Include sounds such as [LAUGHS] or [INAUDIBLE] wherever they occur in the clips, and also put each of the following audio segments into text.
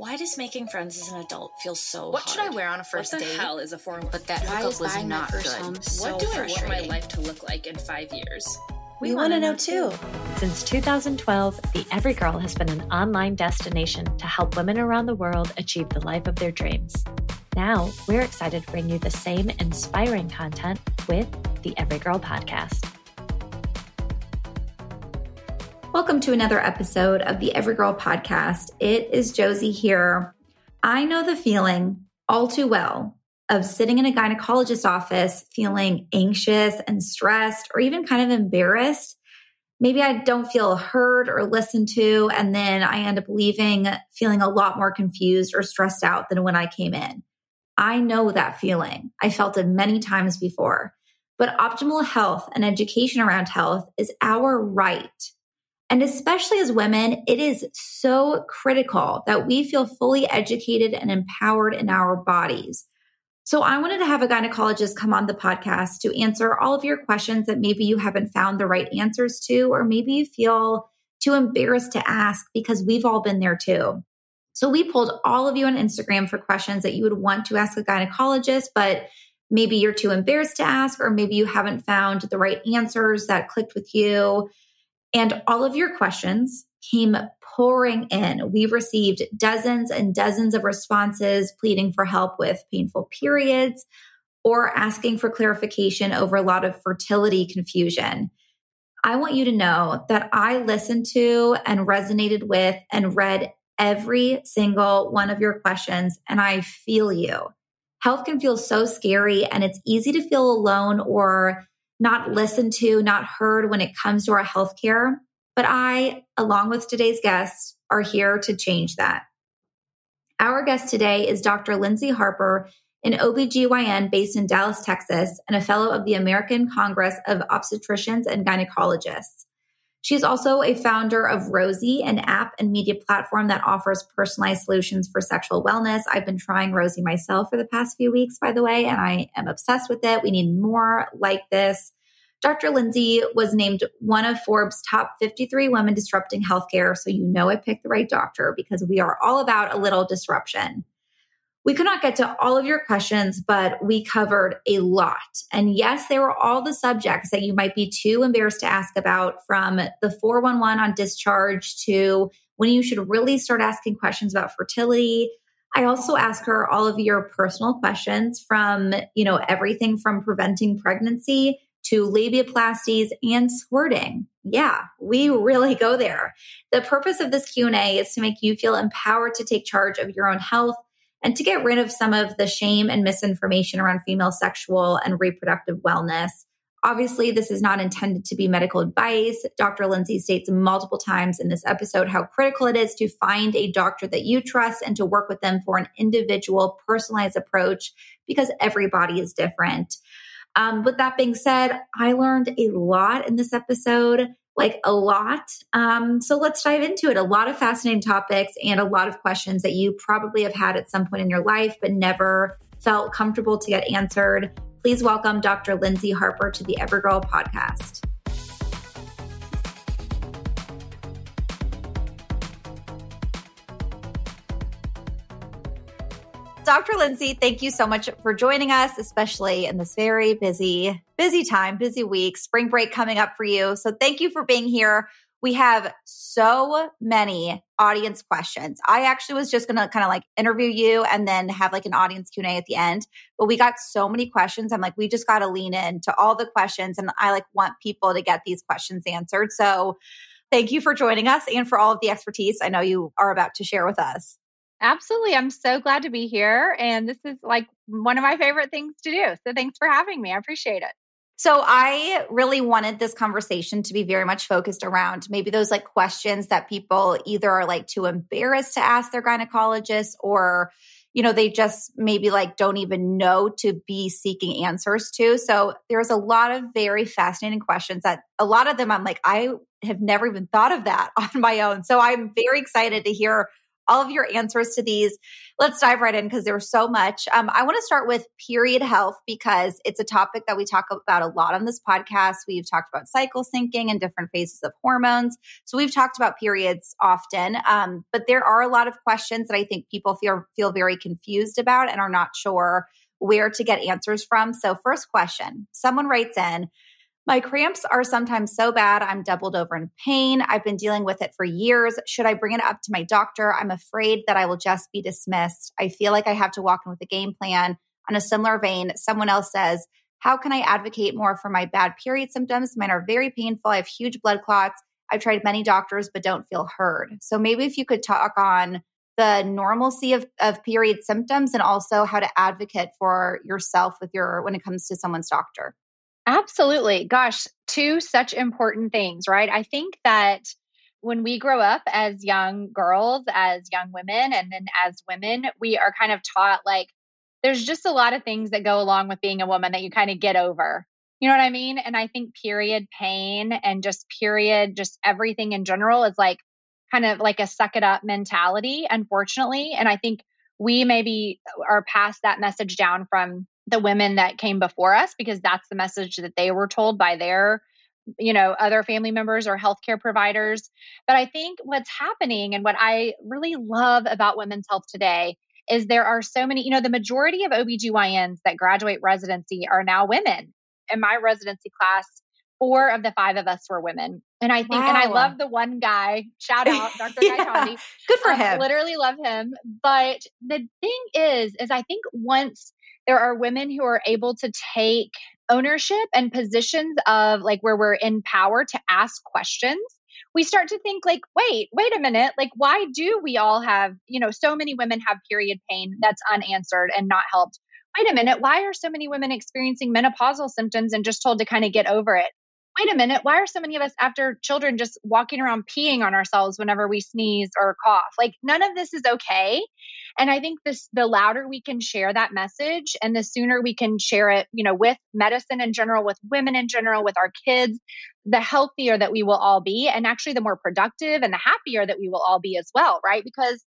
Why does making friends as an adult feel so What hard? should I wear on a first what the date? hell is a form? But that Why hookup is was buying my not first good. home what do I want my life to look like in five years? We, want to know too. Since 2012, the Every Girl has been an online destination to help women around the world achieve the life of their dreams. Now, we're excited to bring you the same inspiring content with the Every Girl podcast. Welcome to another episode of the Every Girl podcast. It is Josie here. I know the feeling all too well of sitting in a gynecologist's office feeling anxious and stressed or even kind of embarrassed. Maybe I don't feel heard or listened to, and then I end up leaving feeling a lot more confused or stressed out than when I came in. I know that feeling. I felt it many times before. But optimal health and education around health is our right. And especially as women, it is so critical that we feel fully educated and empowered in our bodies. So I wanted to have a gynecologist come on the podcast to answer all of your questions that maybe you haven't found the right answers to, or maybe you feel too embarrassed to ask because we've all been there too. So we pulled all of you on Instagram for questions that you would want to ask a gynecologist, but maybe you're too embarrassed to ask, or maybe you haven't found the right answers that clicked with you. And all of your questions came pouring in. We received dozens and dozens of responses pleading for help with painful periods or asking for clarification over a lot of fertility confusion. I want you to know that I listened to and resonated with and read every single one of your questions, and I feel you. Health can feel so scary, and it's easy to feel alone or not listened to, not heard when it comes to our healthcare. But I, along with today's guest, are here to change that. Our guest today is Dr. Lyndsey Harper, an OBGYN based in Dallas, Texas, and a fellow of the American Congress of Obstetricians and Gynecologists. She's also a founder of Rosy, an app and media platform that offers personalized solutions for sexual wellness. I've been trying Rosy myself for the past few weeks, by the way, and I am obsessed with it. We need more like this. Dr. Lyndsey was named one of Forbes' top 53 women disrupting healthcare. So you know I picked the right doctor because we are all about a little disruption. We could not get to all of your questions, but we covered a lot. And yes, they were all the subjects that you might be too embarrassed to ask about from the 411 on discharge to when you should really start asking questions about fertility. I also ask her all of your personal questions from, you know, everything from preventing pregnancy to labiaplasties and squirting. Yeah, we really go there. The purpose of this Q&A is to make you feel empowered to take charge of your own health and to get rid of some of the shame and misinformation around female sexual and reproductive wellness. Obviously, this is not intended to be medical advice. Dr. Lyndsey states multiple times in this episode how critical it is to find a doctor that you trust and to work with them for an individual, personalized approach because everybody is different. Um, with that being said, I learned a lot in this episode, like a lot. Um, so let's dive into it. A lot of fascinating topics and a lot of questions that you probably have had at some point in your life, but never felt comfortable to get answered. Please welcome Dr. Lyndsey Harper to the Evergirl podcast. Dr. Lyndsey, thank you so much for joining us, especially in this very busy, busy time, busy week, spring break coming up for you. So thank you for being here. We have so many audience questions. I actually was just going to kind of like interview you and then have like an audience Q&A at the end, but we got so many questions. I'm like we just got to lean into all the questions and I like want people to get these questions answered. So thank you for joining us and for all of the expertise I know you are about to share with us. Absolutely. I'm so glad to be here. And this is like one of my favorite things to do. So thanks for having me. I appreciate it. So I really wanted this conversation to be very much focused around maybe those like questions that people either are like too embarrassed to ask their gynecologist or you know, they just maybe like don't even know to be seeking answers to. So there's a lot of very fascinating questions that a lot of them I'm like, I have never even thought of that [LAUGHS] on my own. So I'm very excited to hear all of your answers to these. Let's dive right in because there's so much. Um, I want to start with period health because it's a topic that we talk about a lot on this podcast. We've talked about cycle syncing and different phases of hormones. So we've talked about periods often, um, but there are a lot of questions that I think people feel feel very confused about and are not sure where to get answers from. So first question, someone writes in. My cramps are sometimes so bad, I'm doubled over in pain. I've been dealing with it for years. Should I bring it up to my doctor? I'm afraid that I will just be dismissed. I feel like I have to walk in with a game plan. On a similar vein, someone else says, How can I advocate more for my bad period symptoms? Mine are very painful. I have huge blood clots. I've tried many doctors, but don't feel heard. So maybe if you could talk on the normalcy of, of period symptoms and also how to advocate for yourself with your when it comes to someone's doctor. Absolutely. Gosh, two such important things, right? I think that when we grow up as young girls, as young women, and then as women, we are kind of taught like there's just a lot of things that go along with being a woman that you kind of get over. You know what I mean? And I think period pain and just period, just everything in general is like kind of like a suck it up mentality, unfortunately. And I think we maybe are past that message down from the women that came before us because that's the message that they were told by their you know other family members or healthcare providers. But i think what's happening and what i really love about women's health today is there are so many you know the majority of obgyns that graduate residency are now women. In my residency class four of the five of us were women. And i think wow. and i love the one guy shout [LAUGHS] out dr yeah. good for I him. literally love him. But the thing is is i think once there are women who are able to take ownership and positions of like where we're in power to ask questions. We start to think like wait wait a minute. Like why do we all have you know so many women have period pain that's unanswered and not helped? Wait a minute. Why are so many women experiencing menopausal symptoms and just told to kind of get over it wait a minute, why are so many of us after children just walking around peeing on ourselves whenever we sneeze or cough? Like none of this is okay. And I think this the louder we can share that message and the sooner we can share it, you know, with medicine in general, with women in general, with our kids, the healthier that we will all be and actually the more productive and the happier that we will all be as well, right? Because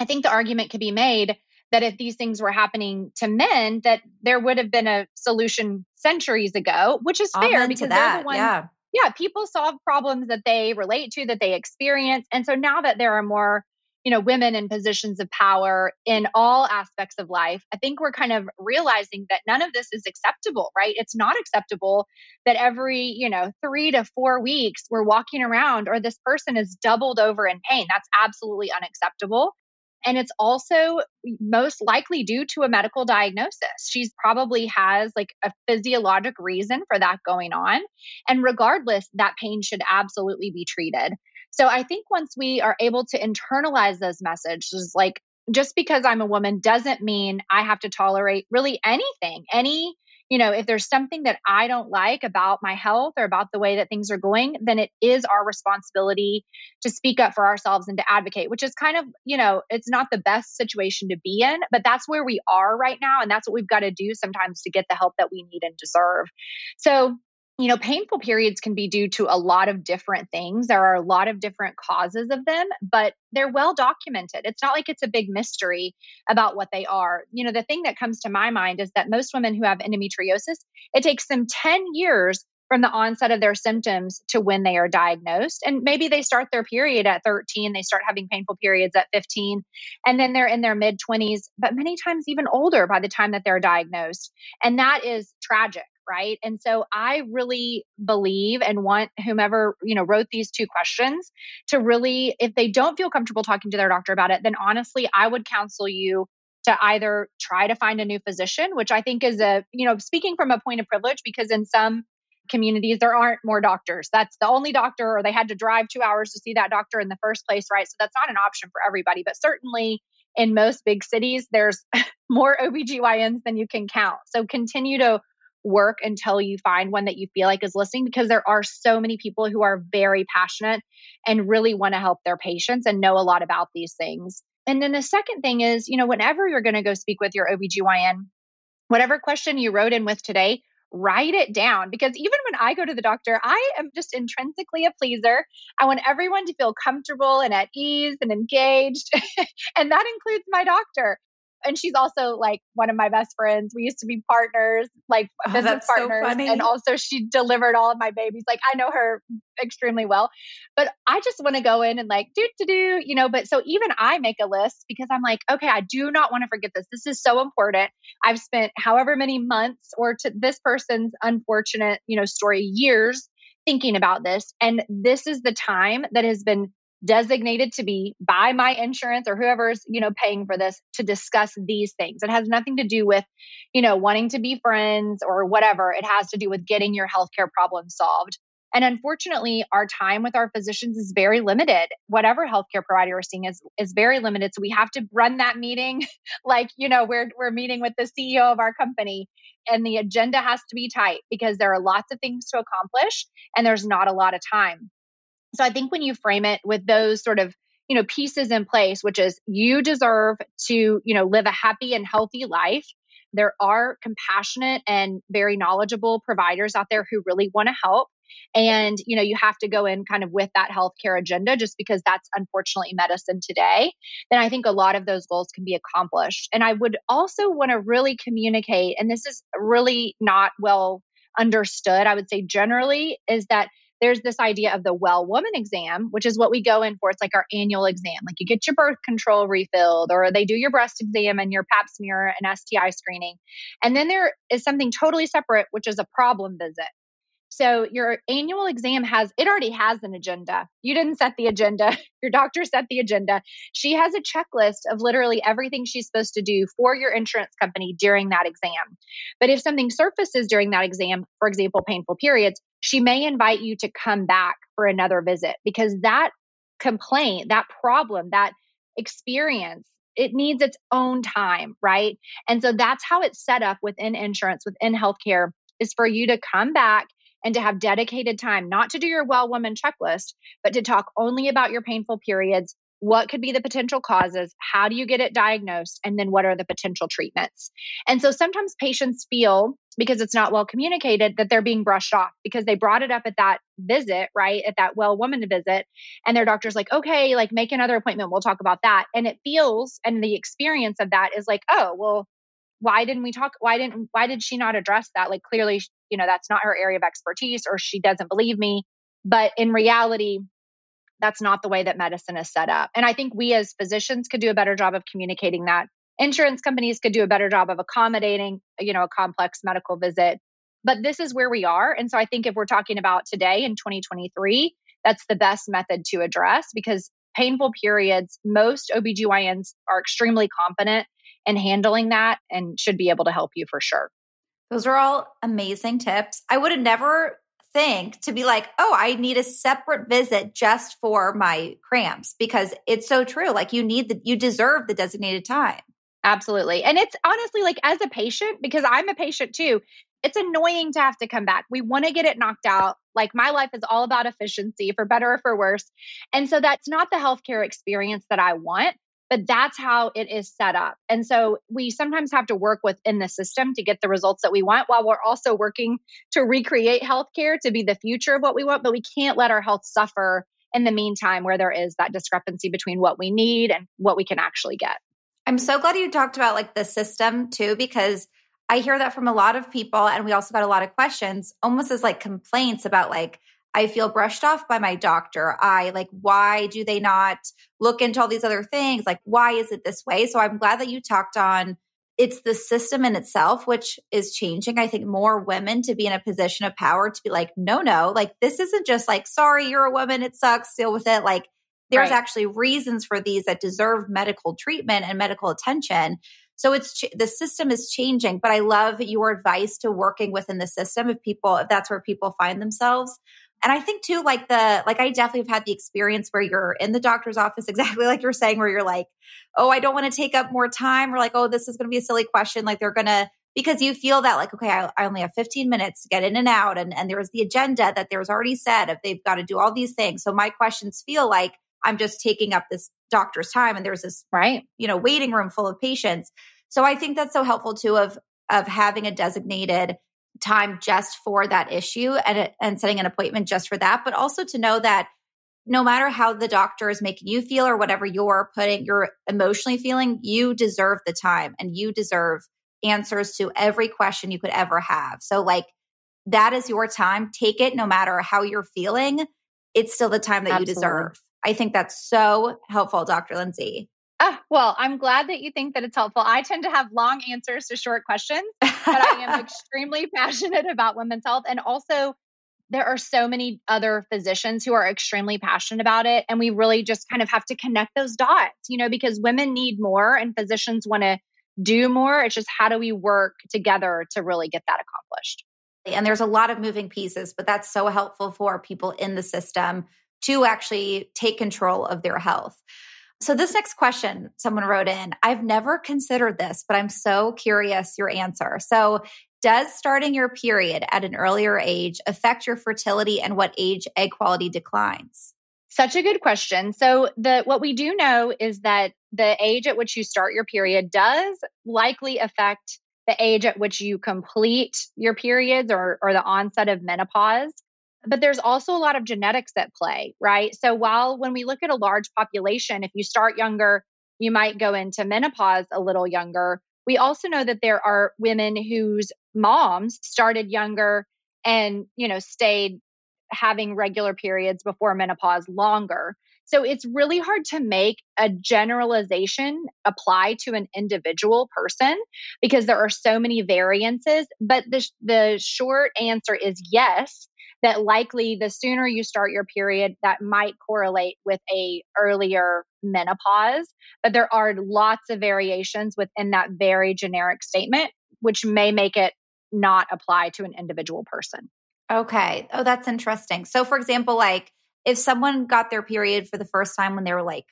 I think the argument could be made that if these things were happening to men, that there would have been a solution centuries ago, which is fair Amen because that, they're the ones. Yeah. yeah, people solve problems that they relate to, that they experience, and so now that there are more you know women in positions of power in all aspects of life i think we're kind of realizing that none of this is acceptable right it's not acceptable that every you know 3 to 4 weeks we're walking around or this person is doubled over in pain that's absolutely unacceptable and it's also most likely due to a medical diagnosis. She's probably has like a physiologic reason for that going on. And regardless, that pain should absolutely be treated. So I think once we are able to internalize those messages, like just because I'm a woman doesn't mean I have to tolerate really anything, any you know, if there's something that I don't like about my health or about the way that things are going, then it is our responsibility to speak up for ourselves and to advocate, which is kind of, you know, it's not the best situation to be in, but that's where we are right now. And that's what we've got to do sometimes to get the help that we need and deserve. So, you know, painful periods can be due to a lot of different things. There are a lot of different causes of them, but they're well documented. It's not like it's a big mystery about what they are. You know, the thing that comes to my mind is that most women who have endometriosis, it takes them 10 years from the onset of their symptoms to when they are diagnosed. And maybe they start their period at 13, they start having painful periods at 15, and then they're in their mid 20s, but many times even older by the time that they're diagnosed. And that is tragic right? And so i really believe and want whomever you know wrote these two questions to really if they don't feel comfortable talking to their doctor about it then honestly i would counsel you to either try to find a new physician which i think is a you know speaking from a point of privilege because in some communities there aren't more doctors. That's the only doctor or they had to drive 2 hours to see that doctor in the first place right? So that's not an option for everybody but certainly in most big cities there's [LAUGHS] more OBGYNs than you can count. So continue to work until you find one that you feel like is listening because there are so many people who are very passionate and really want to help their patients and know a lot about these things. And then the second thing is, you know, whenever you're going to go speak with your OBGYN, whatever question you wrote in with today, write it down because even when I go to the doctor, I am just intrinsically a pleaser. I want everyone to feel comfortable and at ease and engaged. [LAUGHS] and that includes my doctor and she's also like one of my best friends. We used to be partners, like oh, business partners. So and also she delivered all of my babies. Like I know her extremely well. But I just want to go in and like do to do, you know, but so even I make a list because I'm like, okay, I do not want to forget this. This is so important. I've spent however many months or to this person's unfortunate, you know, story years thinking about this. And this is the time that has been designated to be by my insurance or whoever's you know paying for this to discuss these things. It has nothing to do with you know wanting to be friends or whatever. It has to do with getting your healthcare problem solved. And unfortunately our time with our physicians is very limited. Whatever healthcare provider we're seeing is is very limited. So we have to run that meeting [LAUGHS] like you know we're we're meeting with the ceo of our company. And the agenda has to be tight because there are lots of things to accomplish and there's not a lot of time so I think when you frame it with those sort of you know pieces in place which is you deserve to you know live a happy and healthy life. There are compassionate and very knowledgeable providers out there who really want to help. And you know you have to go in kind of with that healthcare agenda just because that's unfortunately medicine today. Then i think a lot of those goals can be accomplished. And i would also want to really communicate and this is really not well understood i would say generally is that there's this idea of the well woman exam, which is what we go in for. It's like our annual exam. Like you get your birth control refilled, or they do your breast exam and your pap smear and STI screening. And then there is something totally separate, which is a problem visit. So your annual exam has it already has an agenda. You didn't set the agenda. [LAUGHS] Your doctor set the agenda. She has a checklist of literally everything she's supposed to do for your insurance company during that exam. But if something surfaces during that exam, for example, painful periods, she may invite you to come back for another visit because that complaint, that problem, that experience it needs its own time, right? And so that's how it's set up within insurance, within healthcare, is for you to come back and to have dedicated time, not to do your well woman checklist, but to talk only about your painful periods. What could be the potential causes? How do you get it diagnosed? And then what are the potential treatments? And so sometimes patients feel, because it's not well communicated, that they're being brushed off because they brought it up at that visit, right? At that well woman visit. And their doctor's like, okay, like make another appointment. We'll talk about that. And it feels, and the experience of that is like, oh, well, why didn't we talk why didn't why did she not address that like clearly you know that's not her area of expertise or she doesn't believe me but in reality that's not the way that medicine is set up. And i think we as physicians could do a better job of communicating that. Insurance companies could do a better job of accommodating you know a complex medical visit. But this is where we are. And so i think if we're talking about today in 2023 that's the best method to address because painful periods most obgyns are extremely competent in handling that and should be able to help you for sure. Those are all amazing tips. I would have never think to be like, oh, I need a separate visit just for my cramps because it's so true. Like you need the, you deserve the designated time. Absolutely. And it's honestly like as a patient, because I'm a patient too, it's annoying to have to come back. We want to get it knocked out. Like my life is all about efficiency for better or for worse. And so that's not the healthcare experience that I want but that's how it is set up. And so we sometimes have to work within the system to get the results that we want while we're also working to recreate healthcare to be the future of what we want, but we can't let our health suffer in the meantime where there is that discrepancy between what we need and what we can actually get. I'm so glad you talked about like the system too because I hear that from a lot of people and we also got a lot of questions almost as like complaints about like I feel brushed off by my doctor. I like, why do they not look into all these other things? Like, why is it this way? So I'm glad that you talked on it's the system in itself, which is changing. I think more women to be in a position of power to be like, no, no, like this isn't just like, sorry, you're a woman, it sucks, deal with it. Like, there's right. actually reasons for these that deserve medical treatment and medical attention. So it's the system is changing, but I love your advice to working within the system if people if that's where people find themselves. And I think too, like the, like I definitely have had the experience where you're in the doctor's office, [LAUGHS] exactly like you're saying, where you're like, oh, I don't want to take up more time, or like, oh, this is going to be a silly question. Like they're going to because you feel that like, okay, I, I only have 15 minutes to get in and out. And, and there's the agenda that there's already said if they've got to do all these things. So my questions feel like I'm just taking up this doctor's time and there's this, right, you know, waiting room full of patients. So I think that's so helpful too of, of having a designated time just for that issue and, and setting an appointment just for that, but also to know that no matter how the doctor is making you feel or whatever you're putting, you're emotionally feeling, you deserve the time and you deserve answers to every question you could ever have. So, like, that is your time. Take it no matter how you're feeling. It's still the time that Absolutely. you deserve. I think that's so helpful, Dr. Lyndsey. Ah, well, I'm glad that you think that it's helpful. I tend to have long answers to short questions, but I am [LAUGHS] extremely [LAUGHS] passionate about women's health. And also, there are so many other physicians who are extremely passionate about it. And we really just kind of have to connect those dots, you know, because women need more and physicians want to do more. It's just how do we work together to really get that accomplished? And there's a lot of moving pieces, but that's so helpful for people in the system to actually take control of their health. So, this next question someone wrote in I've never considered this, but I'm so curious your answer. So, does starting your period at an earlier age affect your fertility and what age egg quality declines? Such a good question. So the what we do know is that the age at which you start your period does likely affect the age at which you complete your periods or, or the onset of menopause. But there's also a lot of genetics at play, right? So while when we look at a large population, if you start younger, you might go into menopause a little younger. We also know that there are women whose moms started younger and, you know, stayed having regular periods before menopause longer. So it's really hard to make a generalization apply to an individual person because there are so many variances. But the, the short answer is yes, that likely the sooner you start your period, that might correlate with a earlier menopause. But there are lots of variations within that very generic statement, which may make it not apply to an individual person. Okay. Oh, that's interesting. So, for example, like if someone got their period for the first time when they were like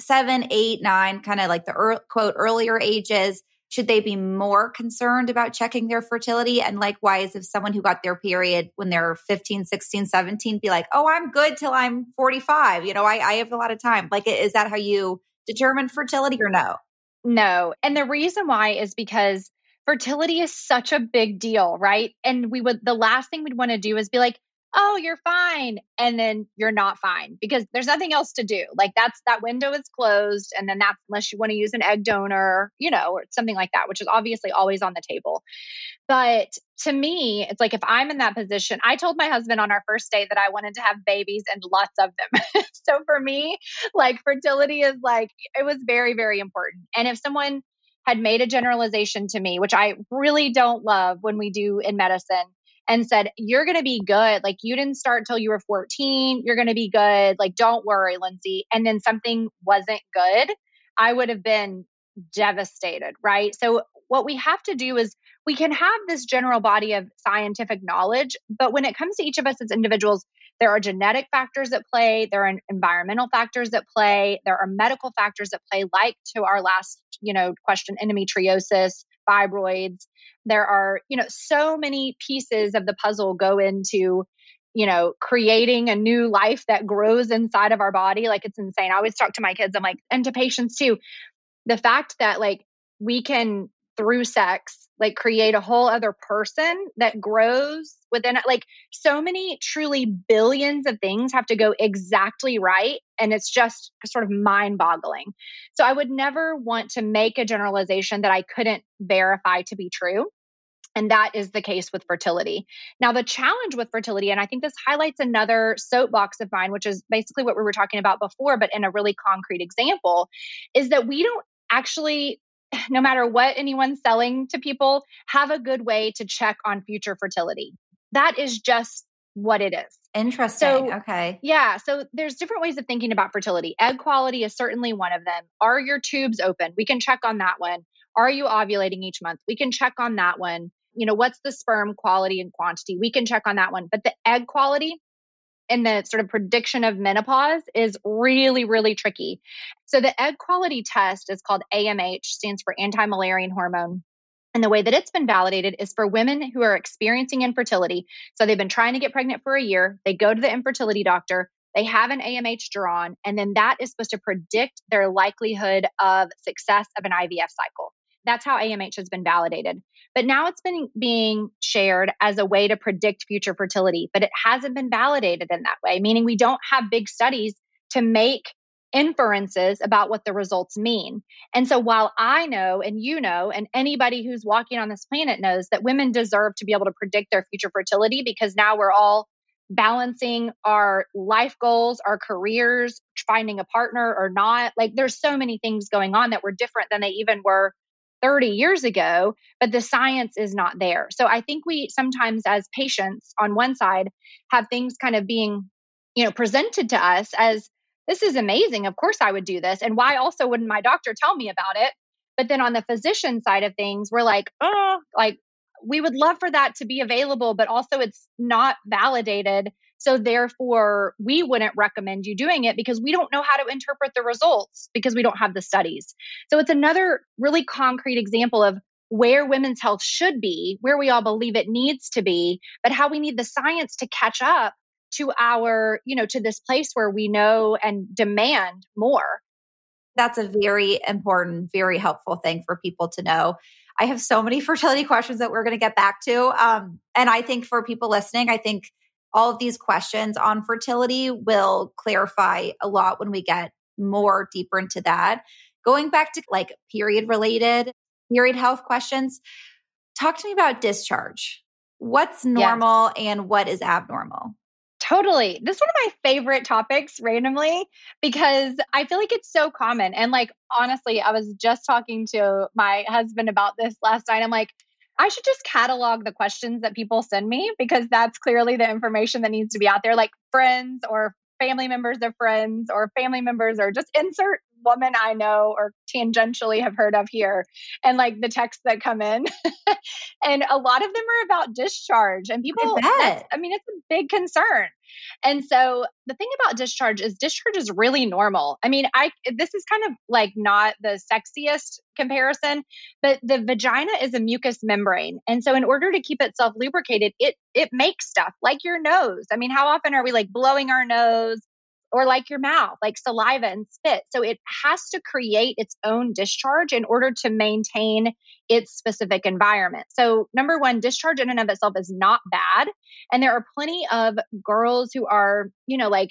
seven, eight, nine, kind of like the er, quote earlier ages, should they be more concerned about checking their fertility? And likewise, if someone who got their period when they're 15, 16, 17, be like, oh, I'm good till I'm 45. You know, I, I have a lot of time. Like, is that how you determine fertility or no? No. And the reason why is because fertility is such a big deal, right? And we would, the last thing we'd want to do is be like, oh, you're fine. And then you're not fine because there's nothing else to do. Like that's, that window is closed. And then that's, unless you want to use an egg donor, you know, or something like that, which is obviously always on the table. But to me, it's like if I'm in that position, I told my husband on our first date that I wanted to have babies and lots of them. [LAUGHS] so for me, like fertility is like, it was very, very important. And if someone, had made a generalization to me, which I really don't love when we do in medicine, and said, You're going to be good. Like, you didn't start till you were 14. You're going to be good. Like, don't worry, Lyndsey. And then something wasn't good. I would have been devastated, right? So, what we have to do is we can have this general body of scientific knowledge, but when it comes to each of us as individuals, there are genetic factors at play, there are environmental factors at play, there are medical factors at play, like to our last, you know, question, endometriosis, fibroids. There are, you know, so many pieces of the puzzle go into you know, creating a new life that grows inside of our body. Like it's insane. I always talk to my kids, I'm like, and to patients too. The fact that like we can through sex like create a whole other person that grows within it like so many truly billions of things have to go exactly right and it's just sort of mind boggling so i would never want to make a generalization that i couldn't verify to be true and that is the case with fertility. Now, the challenge with fertility, and I think this highlights another soapbox of mine, which is basically what we were talking about before, but in a really concrete example, is that we don't actually no matter what anyone's selling to people, have a good way to check on future fertility. That is just what it is. Interesting. So, okay. Yeah. So there's different ways of thinking about fertility. Egg quality is certainly one of them. Are your tubes open? We can check on that one. Are you ovulating each month? We can check on that one. You know, what's the sperm quality and quantity? We can check on that one. But the egg quality, and the sort of prediction of menopause is really, really tricky. So the egg quality test is called AMH, stands for anti-Müllerian hormone. And the way that it's been validated is for women who are experiencing infertility. So they've been trying to get pregnant for a year, they go to the infertility doctor, they have an AMH drawn, and then that is supposed to predict their likelihood of success of an IVF cycle. That's how AMH has been validated. But now it's been being shared as a way to predict future fertility, but it hasn't been validated in that way, meaning we don't have big studies to make inferences about what the results mean. And so while I know and you know and anybody who's walking on this planet knows that women deserve to be able to predict their future fertility because now we're all balancing our life goals, our careers, finding a partner or not. Like there's so many things going on that were different than they even were 30 years ago, but the science is not there. So I think we sometimes as patients on one side have things kind of being, you know, presented to us as this is amazing. Of course I would do this. And why also wouldn't my doctor tell me about it? But then on the physician side of things, we're like, oh, like we would love for that to be available, but also it's not validated. So therefore, we wouldn't recommend you doing it because we don't know how to interpret the results because we don't have the studies. So it's another really concrete example of where women's health should be, where we all believe it needs to be, but how we need the science to catch up to our, you know, to this place where we know and demand more. That's a very important, very helpful thing for people to know. I have so many [LAUGHS] fertility questions that we're going to get back to. Um, and I think for people listening, I think all of these questions on fertility will clarify a lot when we get more deeper into that. Going back to like period related, period health questions, talk to me about discharge. What's normal yes. and what is abnormal? Totally. This is one of my favorite topics randomly because I feel like it's so common. And like, honestly, I was just talking to my husband about this last night. I'm like, I should just catalog the questions that people send me because that's clearly the information that needs to be out there, like friends or family members of friends or family members or just insert woman I know or tangentially have heard of here and like the texts that come in. [LAUGHS] and a lot of them are about discharge and people I, I mean it's a big concern. And so the thing about discharge is discharge is really normal. I mean, I this is kind of like not the sexiest comparison, but the vagina is a mucous membrane. And so in order to keep itself lubricated, it it makes stuff like your nose. I mean, how often are we like blowing our nose or like your mouth, like saliva and spit. So it has to create its own discharge in order to maintain its specific environment. So, number one, discharge in and of itself is not bad. And there are plenty of girls who are, you know, like,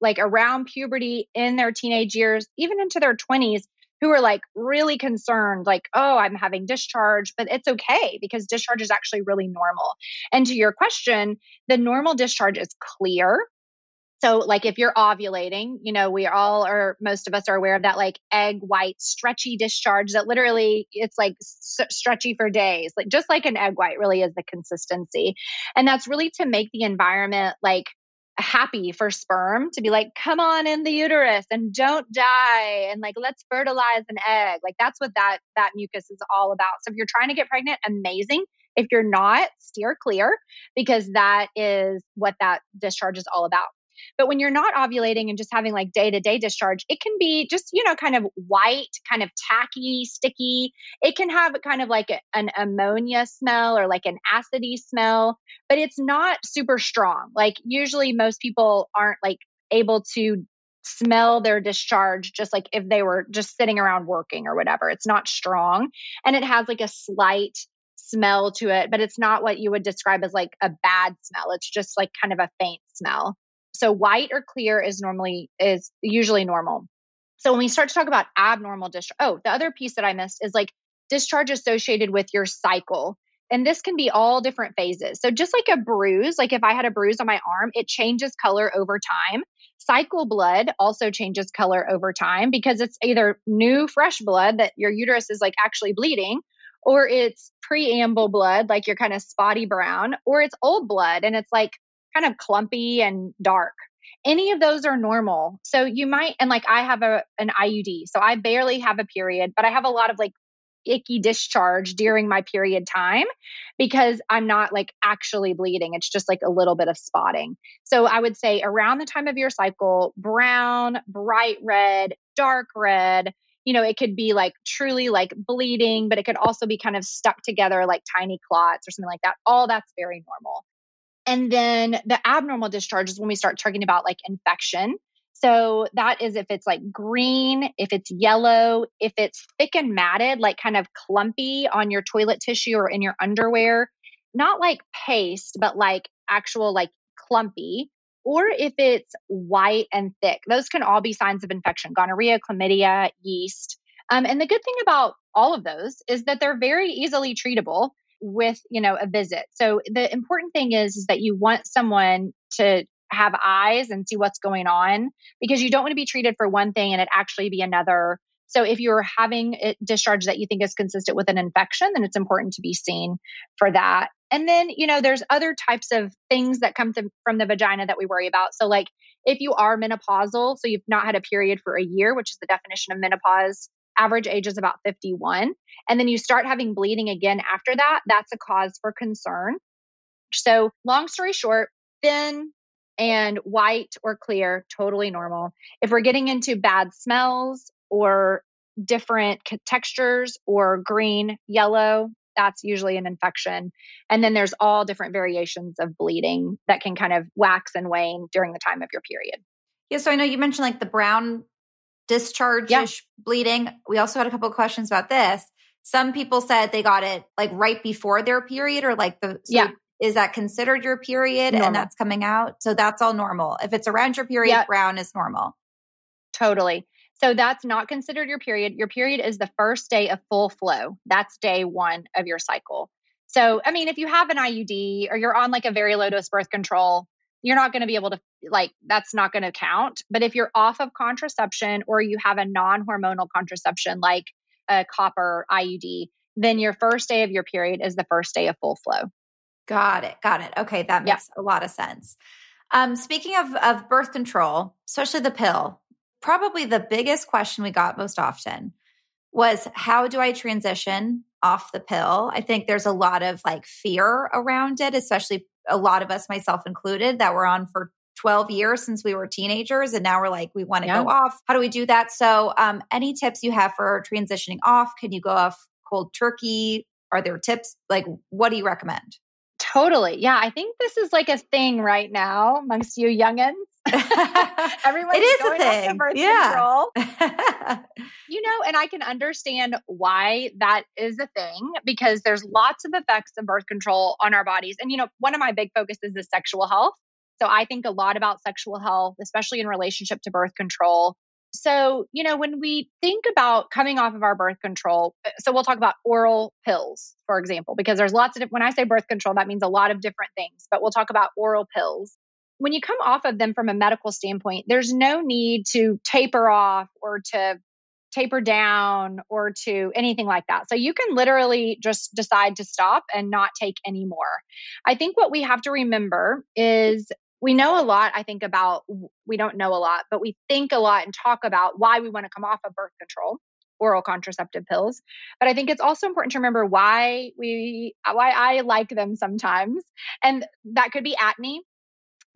like around puberty in their teenage years, even into their 20s, who are like really concerned, like, oh, I'm having discharge, but it's okay because discharge is actually really normal. And to your question, the normal discharge is clear. So, like if you're ovulating, you know, we all are, most of us are aware of that like egg white stretchy discharge that literally it's like s- stretchy for days, like just like an egg white really is the consistency. And that's really to make the environment like happy for sperm to be like, come on in the uterus and don't die and like let's fertilize an egg. Like that's what that that mucus is all about. So if you're trying to get pregnant, amazing. If you're not, steer clear because that is what that discharge is all about. But when you're not ovulating and just having like day to day discharge, it can be just, you know, kind of white, kind of tacky, sticky. It can have kind of like an ammonia smell or like an acidy smell, but it's not super strong. Like usually most people aren't like able to smell their discharge just like if they were just sitting around working or whatever. It's not strong and it has like a slight smell to it, but it's not what you would describe as like a bad smell. It's just like kind of a faint smell. So white or clear is normally is usually normal. So when we start to talk about abnormal discharge, oh, the other piece that I missed is like discharge associated with your cycle. And this can be all different phases. So just like a bruise, like if I had a bruise on my arm, it changes color over time. Cycle blood also changes color over time because it's either new fresh blood that your uterus is like actually bleeding or it's preamble blood like you're kind of spotty brown or it's old blood and it's like kind of clumpy and dark. Any of those are normal. So you might, and like I have a an IUD, so I barely have a period, but I have a lot of like icky discharge during my period time because I'm not like actually bleeding. It's just like a little bit of spotting. So I would say around the time of your cycle, brown, bright red, dark red, you know, it could be like truly like bleeding, but it could also be kind of stuck together like tiny clots or something like that. All that's very normal. And then the abnormal discharge is when we start talking about like infection. So that is if it's like green, if it's yellow, if it's thick and matted, like kind of clumpy on your toilet tissue or in your underwear, not like paste, but like actual like clumpy, or if it's white and thick. Those can all be signs of infection gonorrhea, chlamydia, yeast. Um, and the good thing about all of those is that they're very easily treatable with you know a visit. So the important thing is is that you want someone to have eyes and see what's going on because you don't want to be treated for one thing and it actually be another. So if you're having a discharge that you think is consistent with an infection then it's important to be seen for that. And then you know there's other types of things that come to, from the vagina that we worry about. So like if you are menopausal so you've not had a period for a year which is the definition of menopause average age is about 51 and then you start having bleeding again after that that's a cause for concern. So long story short thin and white or clear totally normal. If we're getting into bad smells or different textures or green yellow that's usually an infection. And then there's all different variations of bleeding that can kind of wax and wane during the time of your period. Yeah so i know you mentioned like the brown discharge yeah. bleeding. We also had a couple of questions about this. Some people said they got it like right before their period or like the so yeah. Is that considered your period normal. and that's coming out? So that's all normal. If it's around your period, yep. brown is normal. Totally. So that's not considered your period. Your period is the first day of full flow. That's day one of your cycle. So, I mean, if you have an IUD or you're on like a very low dose birth control, you're not going to be able to like that's not going to count. But if you're off of contraception or you have a non-hormonal contraception like a copper iud then your first day of your period is the first day of full flow. Got it got it. Okay that makes a lot of sense. Um, speaking of, of birth control especially the pill probably the biggest question we got most often was how do i transition off the pill? I think there's a lot of like fear around it especially a lot of us, myself included, that were on for 12 years since we were teenagers and now we're like we want to yeah. go off. How do we do that? So um, any tips you have for transitioning off? Can you go off cold turkey? Are there tips? Like what do you recommend totally yeah i think this is like a thing right now amongst you youngins [LAUGHS] Everyone it is a thing. yeah. [LAUGHS] you know, and I can understand why that is a thing because there's lots of effects of birth control on our bodies. And, you know, one of my big focuses is sexual health. So I think a lot about sexual health, especially in relationship to birth control. So, you know, when we think about coming off of our birth control, uh, so we'll talk about oral pills, for example, because there's lots of, when I say birth control, that means a lot of different things, but we'll talk about oral pills when you come off of them from a medical standpoint, there's no need to taper off or to taper down or to anything like that. So you can literally just decide to stop and not take any more. I think what we have to remember is we know a lot, I think, about, we don't know a lot, but we think a lot and talk about why we want to come off of birth control oral contraceptive pills but i think it's also important to remember why we uh, why i like them sometimes and that could be acne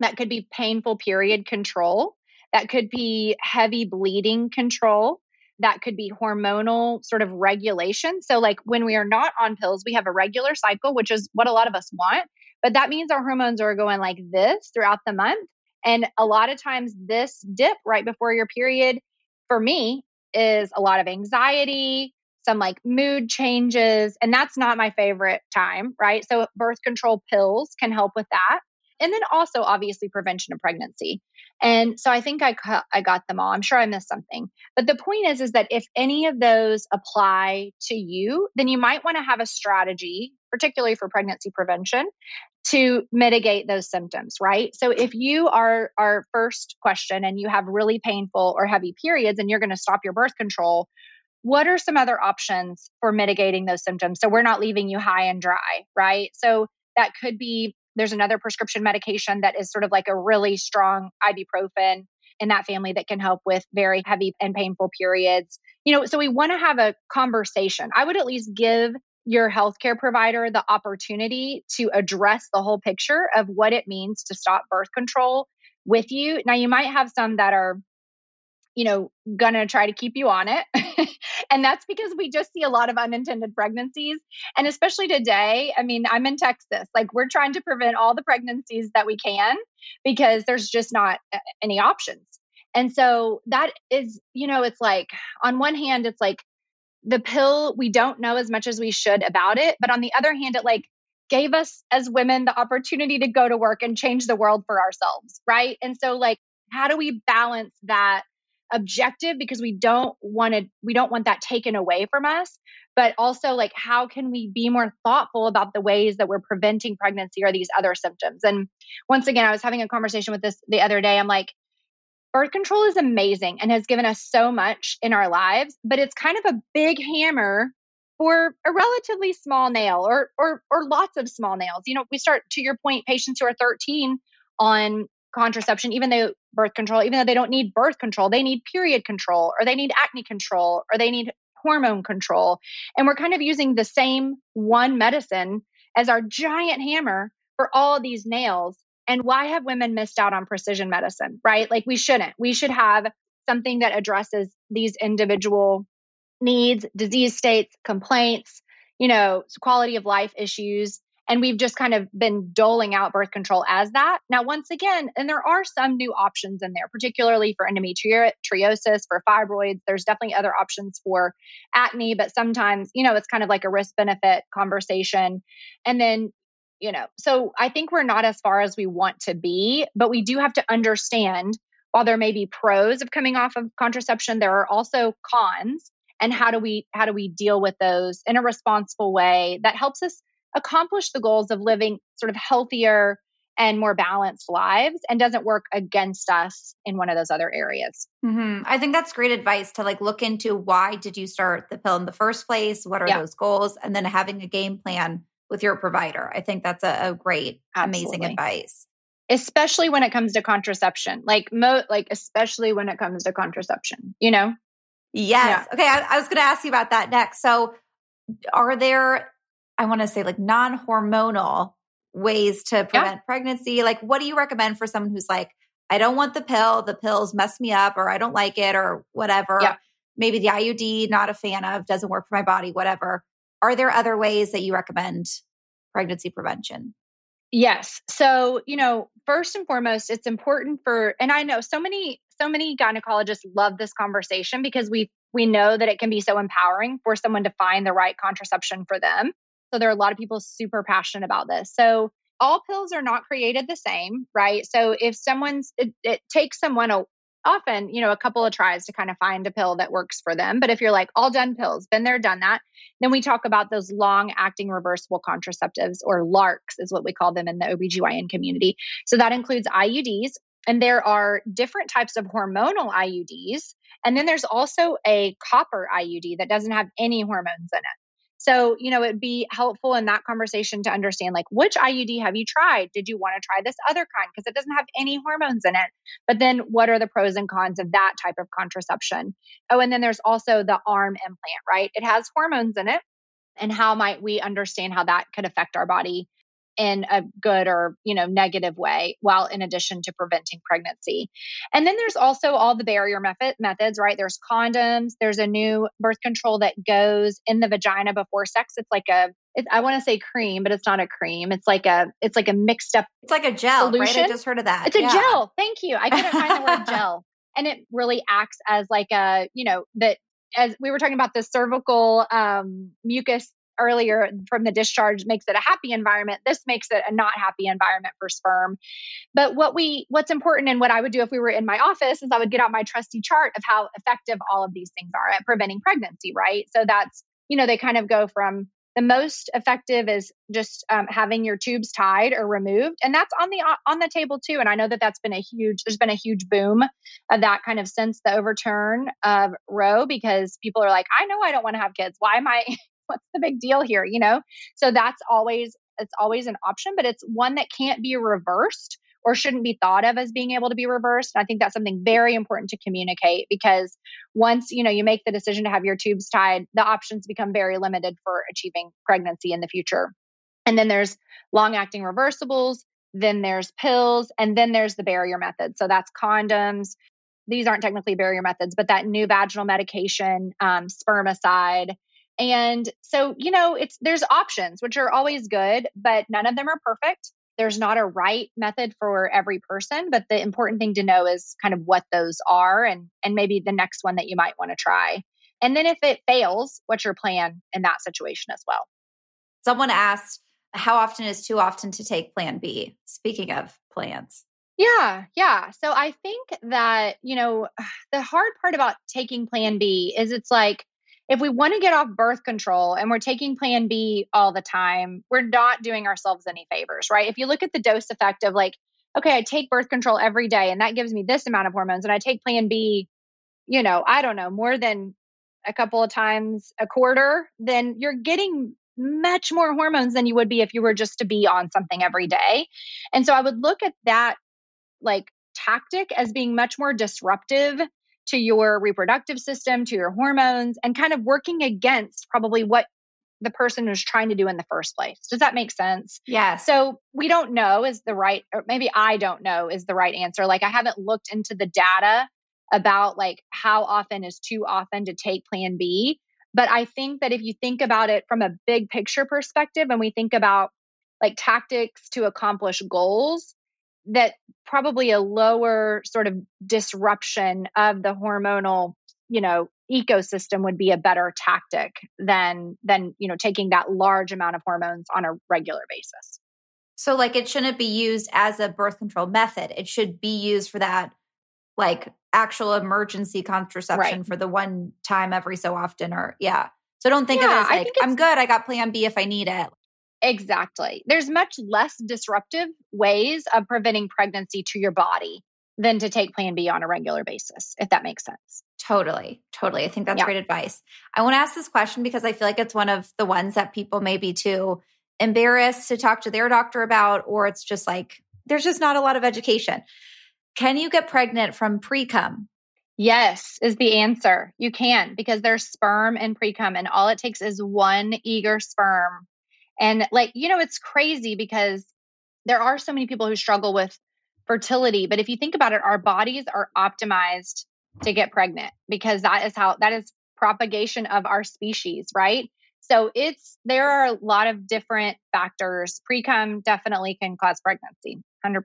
that could be painful period control. That could be heavy bleeding control. That could be hormonal sort of regulation. So, like when we are not on pills, we have a regular cycle, which is what a lot of us want. But that means our hormones are going like this throughout the month. And a lot of times, this dip right before your period, for me, is a lot of anxiety, some like mood changes. And that's not my favorite time, right? So, birth control pills can help with that and then also obviously prevention of pregnancy. And so I think I I got them all. I'm sure I missed something. But the point is is that if any of those apply to you, then you might want to have a strategy, particularly for pregnancy prevention, to mitigate those symptoms, right? So if you are our first question and you have really painful or heavy periods and you're going to stop your birth control, what are some other options for mitigating those symptoms so we're not leaving you high and dry, right? So that could be there's another prescription medication that is sort of like a really strong ibuprofen in that family that can help with very heavy and painful periods. You know, so we want to have a conversation. I would at least give your healthcare provider the opportunity to address the whole picture of what it means to stop birth control with you. Now, you might have some that are, you know, gonna try to keep you on it [LAUGHS] and that's because we just see a lot of unintended pregnancies. And especially today, I mean, I'm in Texas. Like, we're trying to prevent all the pregnancies that we can because there's just not uh, any options. And so that is, you know, it's like on one hand, it's like the pill, we don't know as much as we should about it. But on the other hand, it like gave us as women the opportunity to go to work and change the world for ourselves. Right. And so, like, how do we balance that objective because we don't want to we don't want that taken away from us but also like how can we be more thoughtful about the ways that we're preventing pregnancy or these other symptoms and once again i was having a conversation with this the other day i'm like birth control is amazing and has given us so much in our lives, but it's kind of a big hammer for a relatively small nail or or or lots of small nails. You know, we start to your point patients who are 13 on contraception even though birth control even though they don't need birth control, they need period control or they need acne control or they need hormone control. And we're kind of using the same one medicine as our giant hammer for all these nails and why have women missed out on precision medicine, right? Like we shouldn't. We should have something that addresses these individual needs, disease states, complaints, you know, quality of life issues. And we've just kind of been doling out birth control as that. Now, once again, and there are some new options in there, particularly for endometriosis, for fibroids. There's definitely other options for acne, but sometimes, you know, it's kind of like a risk benefit conversation. And then you know, so I think we're not as far as we want to be, but we do have to understand while there may be pros of coming off of contraception, there are also cons. And how do we how do we deal with those in a responsible way that helps us accomplish the goals of living sort of healthier and more balanced lives and doesn't work against us in one of those other areas. Mm-hmm. I think that's great advice to like look into why did you start the pill in the first place? What are yeah. those goals? And then having a game plan with your provider. I think that's a, a great, Absolutely. amazing advice. Especially when it comes to contraception, like mo, like especially when it comes to contraception, you know. Yes. Yeah. Okay. I, I was going to ask you about that next. So, are there, I want to say, like non-hormonal ways to prevent yeah. pregnancy? Like, what do you recommend for someone who's like, I don't want the pill, the pills mess me up, or I don't like it, or whatever. Yeah. Maybe the IUD, not a fan of, doesn't work for my body, whatever. Are there other ways that you recommend pregnancy prevention? Yes. So, you know, first and foremost, it's important for and I know so many so many gynecologists love this conversation because we we know that it can be so empowering for someone to find the right contraception for them. So there are a lot of people super passionate about this. So all pills are not created the same, right? So if someone's it, it takes someone a, often, you know, a couple of tries to kind of find a pill that works for them. But if you're like all done pills, been there, done that, then we talk about those long acting reversible contraceptives or LARCs is what we call them in the OBGYN community. So that includes IUDs. And there are different types of hormonal IUDs. And then there's also a copper IUD that doesn't have any hormones in it. So, you know, it'd be helpful in that conversation to understand like which IUD have you tried? Did you want to try this other kind because it doesn't have any hormones in it? But then what are the pros and cons of that type of contraception? Oh, and then there's also the arm implant, right? It has hormones in it. And how might we understand how that could affect our body in a good or you know negative way while in addition to preventing pregnancy and then there's also all the barrier method methods right there's condoms there's a new birth control that goes in the vagina before sex it's like a it, I want to say cream, but it's not a cream. It's like a it's like a mixed up. It's like a gel, solution. right? I just heard of that. It's a yeah. gel. Thank you. I couldn't find the word [LAUGHS] gel, and it really acts as like a you know that as we were talking about the cervical um, mucus earlier from the discharge makes it a happy environment this makes it a not happy environment for sperm. But what we what's important and what i would do if we were in my office is i would get out my trusty chart of how effective all of these things are at preventing pregnancy right? So that's you know they kind of go from the most effective is just um, having your tubes tied or removed and that's on the on the table too and i know that that's been a huge there's been a huge boom of that kind of since the overturn of roe because people are like i know i don't want to have kids. Why am i what's the big deal here you know? So that's always it's always an option but it's one that can't be reversed or shouldn't be thought of as being able to be reversed and i think that's something very important to communicate because once you know you make the decision to have your tubes tied the options become very limited for achieving pregnancy in the future. And then there's long acting reversibles then there's pills and then there's the barrier method so that's condoms. These aren't technically barrier methods, but that new vaginal medication, um, spermicide. And so, you know, it's there's options which are always good, but none of them are perfect. There's not a right method for every person, but the important thing to know is kind of what those are and and maybe the next one that you might want to try. And then if it fails, what's your plan in that situation as well? Someone asked, how often is too often to take plan B? Speaking of plans. Yeah, yeah. So I think that, you know, [SIGHS] the hard part about taking plan B is it's like if we want to get off birth control and we're taking plan B all the time, we're not doing ourselves any favors, right? If you look at the dose effect of like, okay, I take birth control every day and that gives me this amount of hormones, and I take plan B, you know, I don't know, more than a couple of times a quarter, then you're getting much more hormones than you would be if you were just to be on something every day. And so I would look at that like tactic as being much more disruptive to your reproductive system, to your hormones, and kind of working against probably what the person was trying to do in the first place. Does that make sense? Yeah. So we don't know is the right, or maybe I don't know is the right answer. Like I haven't looked into the data about like how often is too often to take plan B. But I think that if you think about it from a big picture perspective and we think about like tactics to accomplish goals, that probably a lower sort of disruption of the hormonal, you know, ecosystem would be a better tactic than than, you know, taking that large amount of hormones on a regular basis. So like it shouldn't be used as a birth control method. It should be used for that like actual emergency contraception right. for the one time every so often or yeah. So don't think yeah, of it as like I'm good, I got plan B if I need it. Exactly. There's much less disruptive ways of preventing pregnancy to your body than to take plan B on a regular basis, if that makes sense. Totally. Totally. I think that's yeah. great advice. I want to ask this question because I feel like it's one of the ones that people may be too embarrassed to talk to their doctor about, or it's just like there's just not a lot of education. Can you get pregnant from pre cum? Yes, is the answer. You can because there's sperm and pre cum, and all it takes is one eager sperm and like, you know, it's crazy because there are so many people who struggle with fertility. But if you think about it, our bodies are optimized to get pregnant because that is how that is propagation of our species, right? So it's there are a lot of different factors. Pre-cum definitely can cause pregnancy, 100%.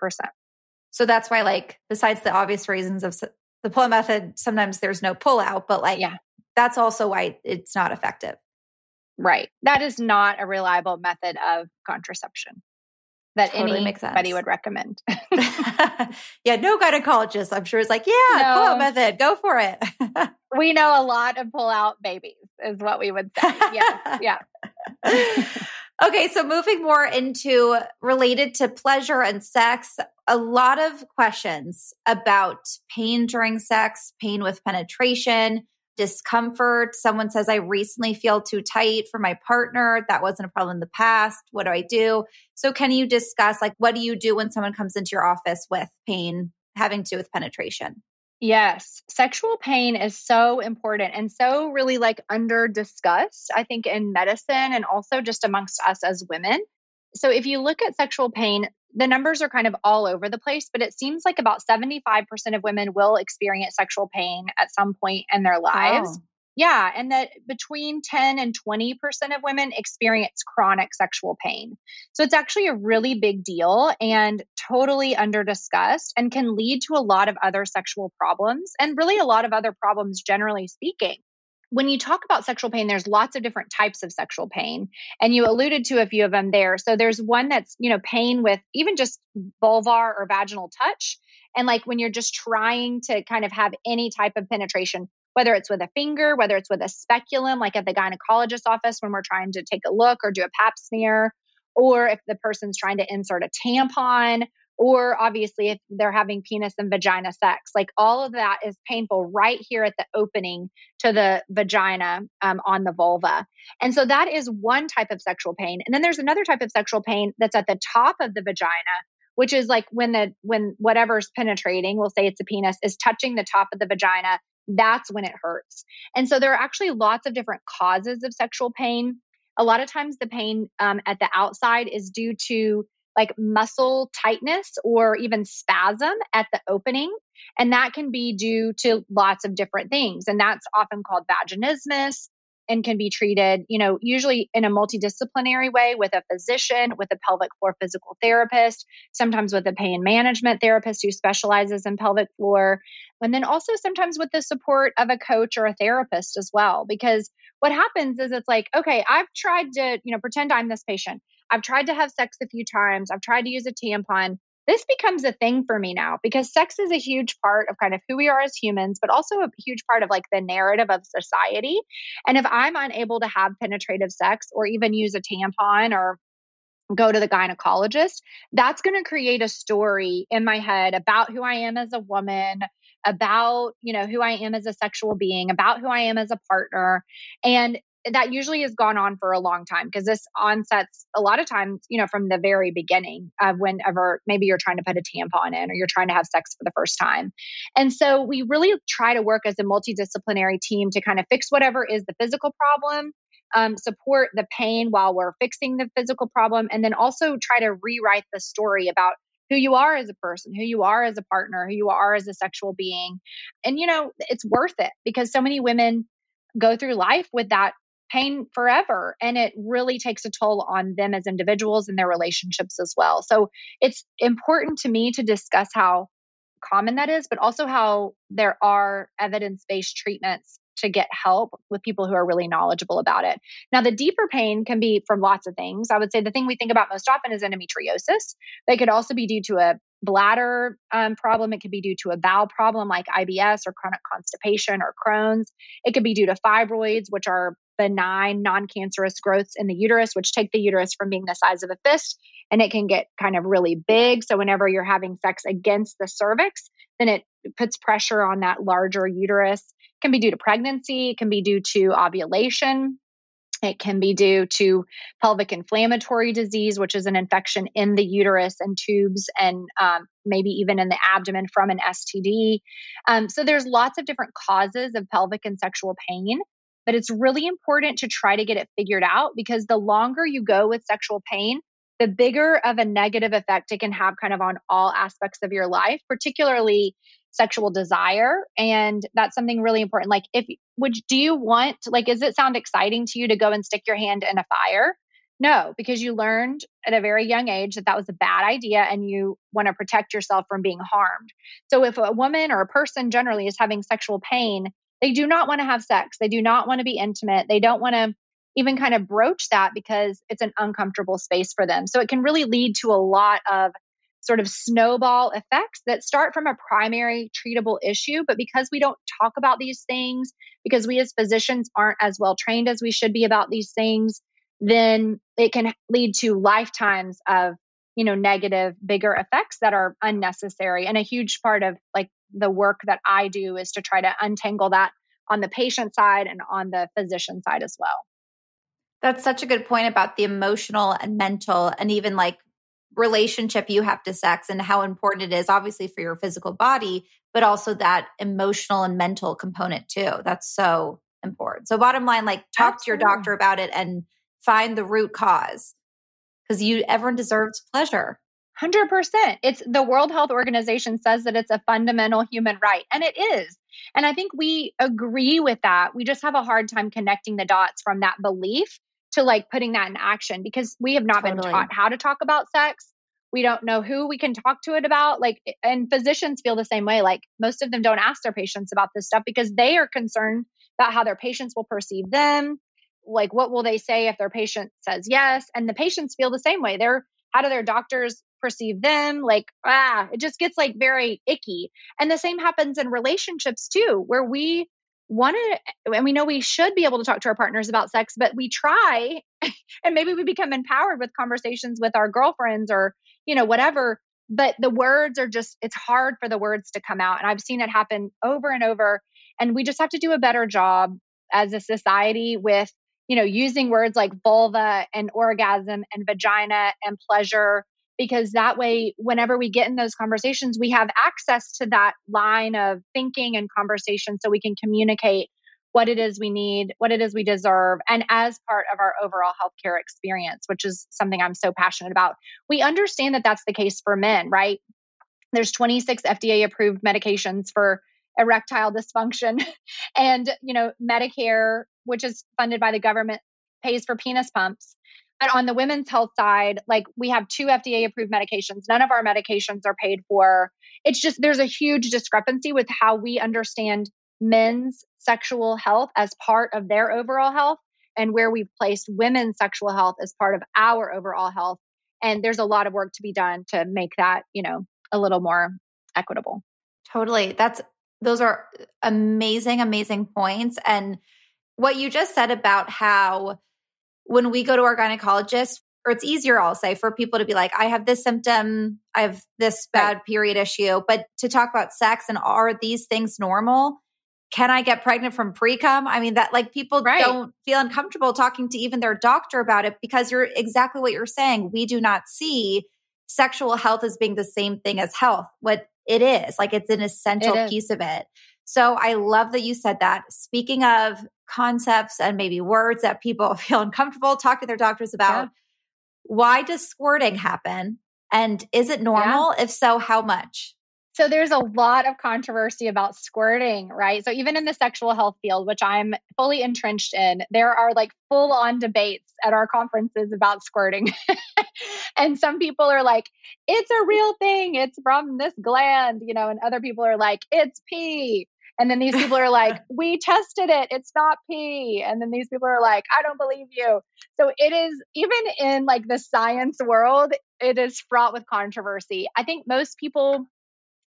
So that's why like besides the obvious reasons of the pull method, sometimes there's no pull out, but like yeah. that's also why it's not effective. Right. That is not a reliable method of contraception that totally anybody would recommend. [LAUGHS] [LAUGHS] yeah, no gynecologist, I'm sure, is like, yeah, no. pull out method, go for it. [LAUGHS] we know a lot of pull out babies, is what we would say. Yes. yeah. okay, so moving more into related to pleasure and sex, a lot of questions about pain during sex, pain with penetration discomfort. Someone says, I recently feel too tight for my partner. That wasn't a problem in the past. What do I do? So, can you discuss, like, what do you do when someone comes into your office with pain having to do with penetration? Yes, sexual pain is so important and so really like under discussed, I think, in medicine and also just amongst us as women. So, if you look at sexual pain, the numbers are kind of all over the place, but it seems like about 75% of women will experience sexual pain at some point in their lives. Wow. Yeah, and that between 10 and 20% of women experience chronic sexual pain. So it's actually a really big deal and totally under discussed and can lead to a lot of other sexual problems and really a lot of other problems generally speaking when you talk about sexual pain, there's lots of different types of sexual pain. And you alluded to a few of them there. So there's one that's, you know, pain with even just vulvar or vaginal touch. And like when you're just trying to kind of have any type of penetration, whether it's with a finger, whether it's with a speculum, like at the gynecologist office when we're trying to take a look or do a pap smear, or if the person's trying to insert a tampon, or obviously if they're having penis and vagina sex like all of that is painful right here at the opening to the vagina um, on the vulva. And so that is one type of sexual pain. And then there's another type of sexual pain that's at the top of the vagina which is like when the when whatever's penetrating we'll say it's a penis is touching the top of the vagina that's when it hurts. And so there are actually lots of different causes of sexual pain. A lot of times the pain um, at the outside is due to like muscle tightness or even spasm at the opening. And that can be due to lots of different things. And that's often called vaginismus and can be treated, you know, usually in a multidisciplinary way with a physician, with a pelvic floor physical therapist, sometimes with a pain management therapist who specializes in pelvic floor, and then also sometimes with the support of a coach or a therapist as well. Because what happens is it's like, okay, I've tried to, you know, pretend I'm this patient. I've tried to have sex a few times. I've tried to use a tampon this becomes a thing for me now because sex is a huge part of kind of who we are as humans, but also a huge part of like the narrative of society. And if I'm unable to have penetrative sex or even use a tampon or go to the gynecologist, that's going to create a story in my head about who I am as a woman, about, you know, who I am as a sexual being, about who I am as a partner. And that usually has gone on for a long time because this onsets a lot of times, you know, from the very beginning of whenever maybe you're trying to put a tampon in or you're trying to have sex for the first time. And so we really try to work as a multidisciplinary team to kind of fix whatever is the physical problem, um, support the pain while we're fixing the physical problem, and then also try to rewrite the story about who you are as a person, who you are as a partner, who you are as a sexual being. And, you know, it's worth it because so many women go through life with that pain forever and it really takes a toll on them as individuals and their relationships as well so it's important to me to discuss how common that is but also how there are evidence-based treatments to get help with people who are really knowledgeable about it now the deeper pain can be from lots of things i would say the thing we think about most often is endometriosis it could also be due to a bladder um, problem. It could be due to a bowel problem like IBS or chronic constipation or Crohn's. It could be due to fibroids, which are benign, non cancerous growths in the uterus, which take the uterus from being the size of a fist and it can get kind of really big. So, whenever you're having sex against the cervix, then it puts pressure on that larger uterus. It can be due to pregnancy, it can be due to ovulation. It can be due to pelvic inflammatory disease, which is an infection in the uterus and tubes, and um, maybe even in the abdomen from an STD. Um, so, there's lots of different causes of pelvic and sexual pain but it's really important to try to get it figured out because the longer you go with sexual pain, the bigger of a negative effect it can have kind of on all aspects of your life, particularly sexual desire. And that's something really important. Like, if would do you want, like, does it sound exciting to you to go and stick your hand in a fire? No, because you learned at a very young age that that was a bad idea and you want to protect yourself from being harmed. So, if a woman or a person generally is having sexual pain, they do not want to have sex. They do not want to be intimate. They don't want to even kind of broach that because it's an uncomfortable space for them. So it can really lead to a lot of sort of snowball effects that start from a primary treatable issue. But because we don't talk about these things, because we as physicians aren't as well trained as we should be about these things, then it can lead to lifetimes of you know negative bigger effects that are unnecessary and a huge part of like the work that I do is to try to untangle that on the patient side and on the physician side as well. That's such a good point about the emotional and mental and even like relationship you have to sex and how important it is obviously for your physical body but also that emotional and mental component too that's so important so bottom line like talk Absolutely. to your doctor about it and find the root cause because you everyone deserves pleasure 100%. It's the World Health Organization says that it's a fundamental human right, and it is. And I think we agree with that. We just have a hard time connecting the dots from that belief to like putting that in action because we have not totally. been taught how to talk about sex. We don't know who we can talk to it about. Like, and physicians feel the same way. Like, most of them don't ask their patients about this stuff because they are concerned about how their patients will perceive them. Like, what will they say if their patient says yes? And the patients feel the same way. They're, how do their doctors perceive them like ah it just gets like very icky. And the same happens in relationships too where we want to and we know we should be able to talk to our partners about sex but we try [LAUGHS] and maybe we become empowered with conversations with our girlfriends or you know whatever but the words are just it's hard for the words to come out and i've seen it happen over and over and we just have to do a better job as a society with you know using words like vulva and orgasm and vagina and pleasure because that way, whenever we get in those conversations, we have access to that line of thinking and conversation so we can communicate what it is we need, what it is we deserve, and as part of our overall healthcare experience, which is something I'm so passionate about. We understand that that's the case for men, right? There's 26 FDA approved medications for erectile dysfunction [LAUGHS] and you know medicare which is funded by the government pays for penis pumps but on the women's health side like we have two fda approved medications. None of our medications are paid for. It's just there's a huge discrepancy with how we understand men's sexual health as part of their overall health and where we've placed women's sexual health as part of our overall health. And there's a lot of work to be done to make that you know a little more equitable. Totally. That's those are amazing, amazing points. And what you just said about how when we go to our gynecologist, or it's easier, I'll say, for people to be like, I have this symptom, I have this bad right. period issue, but to talk about sex and are these things normal? Can I get pregnant from pre cum? I mean, that like people right. don't feel uncomfortable talking to even their doctor about it because you're exactly what you're saying. We do not see sexual health as being the same thing as health. What it is. Like it's an essential it piece of it. So I love that you said that. Speaking of concepts and maybe words that people [LAUGHS] feel uncomfortable talking to their doctors about, yeah. why does squirting happen? And is it normal? Yeah. If so, how much? So there's a lot of controversy about squirting, right? So even in the sexual health field, which I'm fully entrenched in, there are like full on debates at our conferences about squirting. [LAUGHS] and some people are like, it's a real thing. It's from this gland, you know, and other people are like, it's pee. And then these people are like, [LAUGHS] we tested it. It's not pee. And then these people are like, I don't believe you. So it is, even in like the science world, it is fraught with controversy. I think most people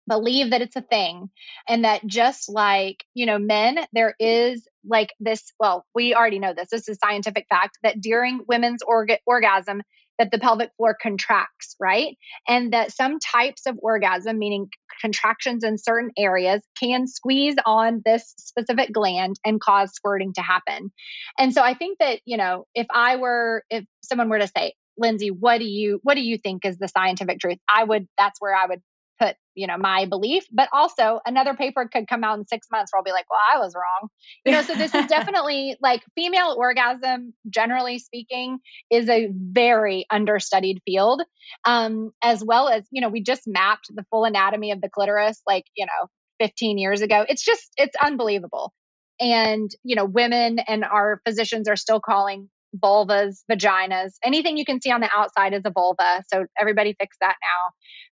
believe that it's a thing and that just like you know men there is like this well we already know this this is scientific fact that during women's orga- orgasm that the pelvic floor contracts right? And that some types of orgasm meaning contractions in certain areas can squeeze on this specific gland and cause squirting to happen. And so i think that you know if i were if someone were to say Lyndsey what do you what do you think is the scientific truth? I would that's where i would put, you know, my belief, but also another paper could come out in six months where I'll be like, well, I was wrong. You know, so this is [LAUGHS] definitely like female orgasm, generally speaking, is a very understudied field. Um, as well as, you know, we just mapped the full anatomy of the clitoris like, you know, 15 years ago. It's just, it's unbelievable. And, you know, women and our physicians are still calling vulvas, vaginas, anything you can see on the outside is a vulva. So everybody fix that now.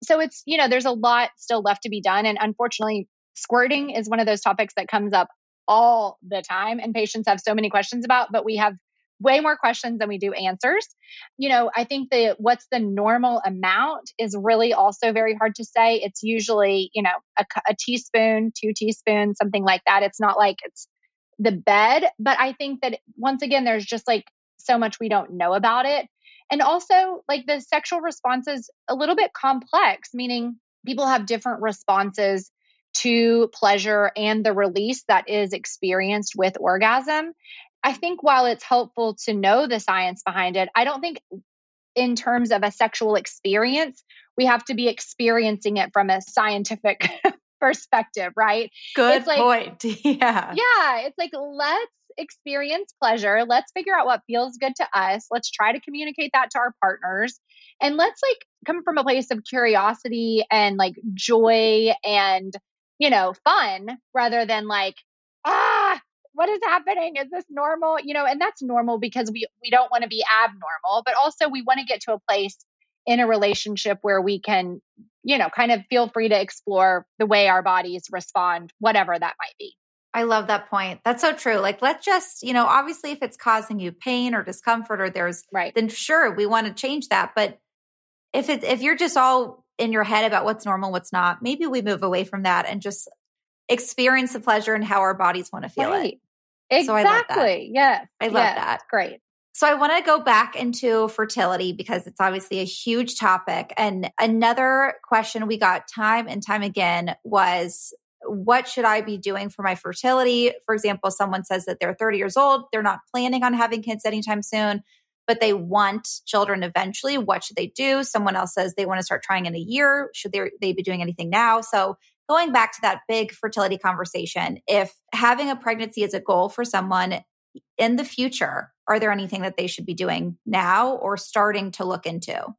So it's, you know, there's a lot still left to be done. And unfortunately, squirting is one of those topics that comes up all the time and patients have so many questions about, but we have way more questions than we do answers. You know, I think that what's the normal amount is really also very hard to say. It's usually, you know, a, a teaspoon, two teaspoons, something like that. It's not like it's the bed, but I think that once again, there's just like so much we don't know about it. And also, like the sexual response is a little bit complex, meaning people have different responses to pleasure and the release that is experienced with orgasm. I think while it's helpful to know the science behind it, I don't think in terms of a sexual experience, we have to be experiencing it from a scientific [LAUGHS] perspective, right? Good it's like, point. [LAUGHS] Yeah. Yeah. It's like, let's experience pleasure. Let's figure out what feels good to us. Let's try to communicate that to our partners. And let's like come from a place of curiosity and like joy and, you know, fun rather than like, ah, what is happening? Is this normal? You know, and that's normal because we we don't want to be abnormal, but also we want to get to a place in a relationship where we can, you know, kind of feel free to explore the way our bodies respond, whatever that might be. I love that point. That's so true. Like, let's just, you know, obviously, if it's causing you pain or discomfort or there's, right, then sure, we want to change that. But if it's, if you're just all in your head about what's normal, what's not, maybe we move away from that and just experience the pleasure and how our bodies want to feel right. it. Exactly. So I love that. Yes. I love yes. that. Great. So I want to go back into fertility because it's obviously a huge topic. And another question we got time and time again was what should I be doing for my fertility? For example, someone says that they're 30 years old, they're not planning on having kids anytime soon, but they want children eventually. What should they do? Someone else says they want to start trying in a year. Should they, they be doing anything now? So going back to that big fertility conversation, if having a pregnancy is a goal for someone in the future, are there anything that they should be doing now or starting to look into?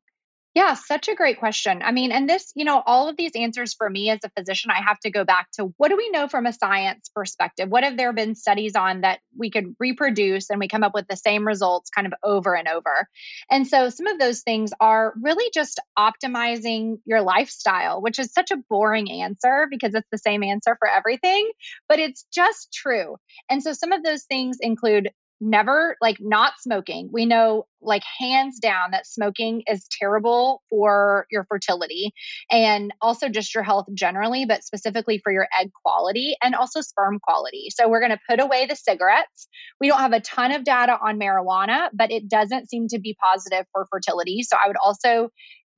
Yeah, such a great question. I mean, and this, you know, all of these answers for me as a physician, I have to go back to what do we know from a science perspective? What have there been studies on that we could reproduce and we come up with the same results kind of over and over? And so some of those things are really just optimizing your lifestyle, which is such a boring answer because it's the same answer for everything, but it's just true. And so some of those things include never like not smoking. We know like hands down that smoking is terrible for your fertility and also just your health generally, but specifically for your egg quality and also sperm quality. So we're going to put away the cigarettes. We don't have a ton of data on marijuana, but it doesn't seem to be positive for fertility. So I would also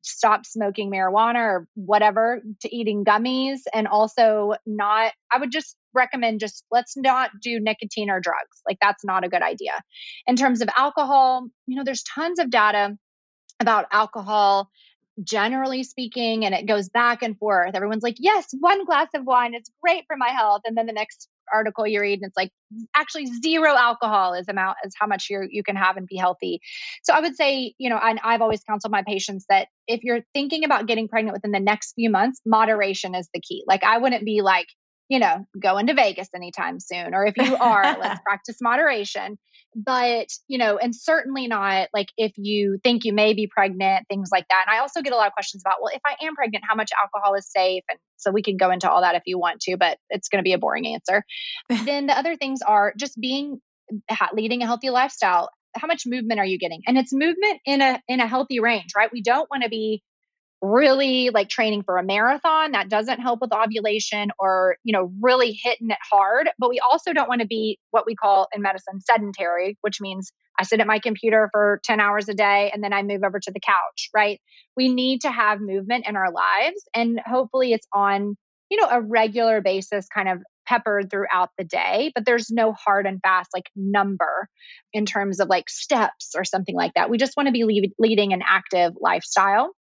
stop smoking marijuana or whatever to eating gummies and also not i would just recommend just let's not do nicotine or drugs. Like that's not a good idea. In terms of alcohol you know there's tons of data about alcohol generally speaking and it goes back and forth. Everyone's like yes one glass of wine is great for my health and then the next article you read and it's like actually zero alcohol is amount is how much you you can have and be healthy. So i would say you know and i've always counseled my patients that if you're thinking about getting pregnant within the next few months moderation is the key. Like i wouldn't be like you know, going to Vegas anytime soon. Or if you are, [LAUGHS] let's practice moderation. But, you know, and certainly not like if you think you may be pregnant, things like that. And I also get a lot of questions about, well, if I am pregnant, how much alcohol is safe? And so we can go into all that if you want to, but it's going to be a boring answer. [LAUGHS] then the other things are just being leading a healthy lifestyle how much movement are you getting and it's movement in a in a healthy range right we don't want to be really like training for a marathon that doesn't help with ovulation or you know really hitting it hard but we also don't want to be what we call in medicine sedentary which means i sit at my computer for 10 hours a day and then i move over to the couch right? We need to have movement in our lives and hopefully it's on you know a regular basis kind of peppered throughout the day but there's no hard and fast like number in terms of like steps or something like that. We just want to be lead, leading an active lifestyle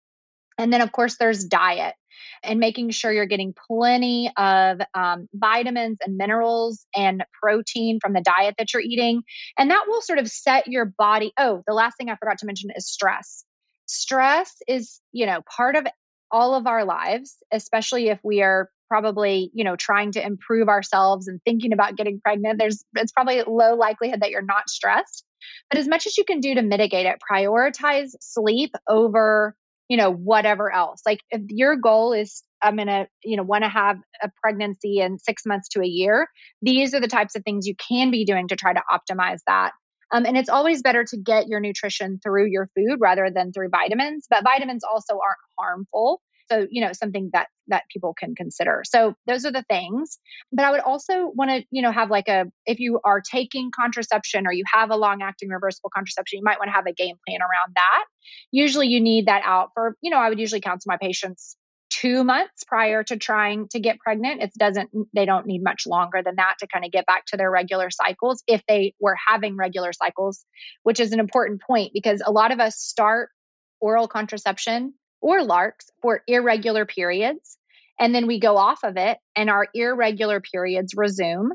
and then, of course, there's diet and making sure you're getting plenty of um, vitamins and minerals and protein from the diet that you're eating. And that will sort of set your body. Oh, the last thing I forgot to mention is stress. Stress is, you know, part of all of our lives, especially if we are probably, you know, trying to improve ourselves and thinking about getting pregnant. There's, it's probably low likelihood that you're not stressed. But as much as you can do to mitigate it, prioritize sleep over you know, whatever else. Like if your goal is I'm going to, you know, want to have a pregnancy in 6 months to a year, these are the types of things you can be doing to try to optimize that. Um, and it's always better to get your nutrition through your food rather than through vitamins, but vitamins also aren't harmful. So, you know, something that that people can consider. So, those are the things. But I would also want to, you know, have like a if you are taking contraception or you have a long-acting reversible contraception, you might want to have a game plan around that. Usually you need that out for, you know, I would usually counsel my patients 2 months prior to trying to get pregnant. It doesn't they don't need much longer than that to kind of get back to their regular cycles if they were having regular cycles, which is an important point because a lot of us start oral contraception or LARCs for irregular periods. And then we go off of it and our irregular periods resume.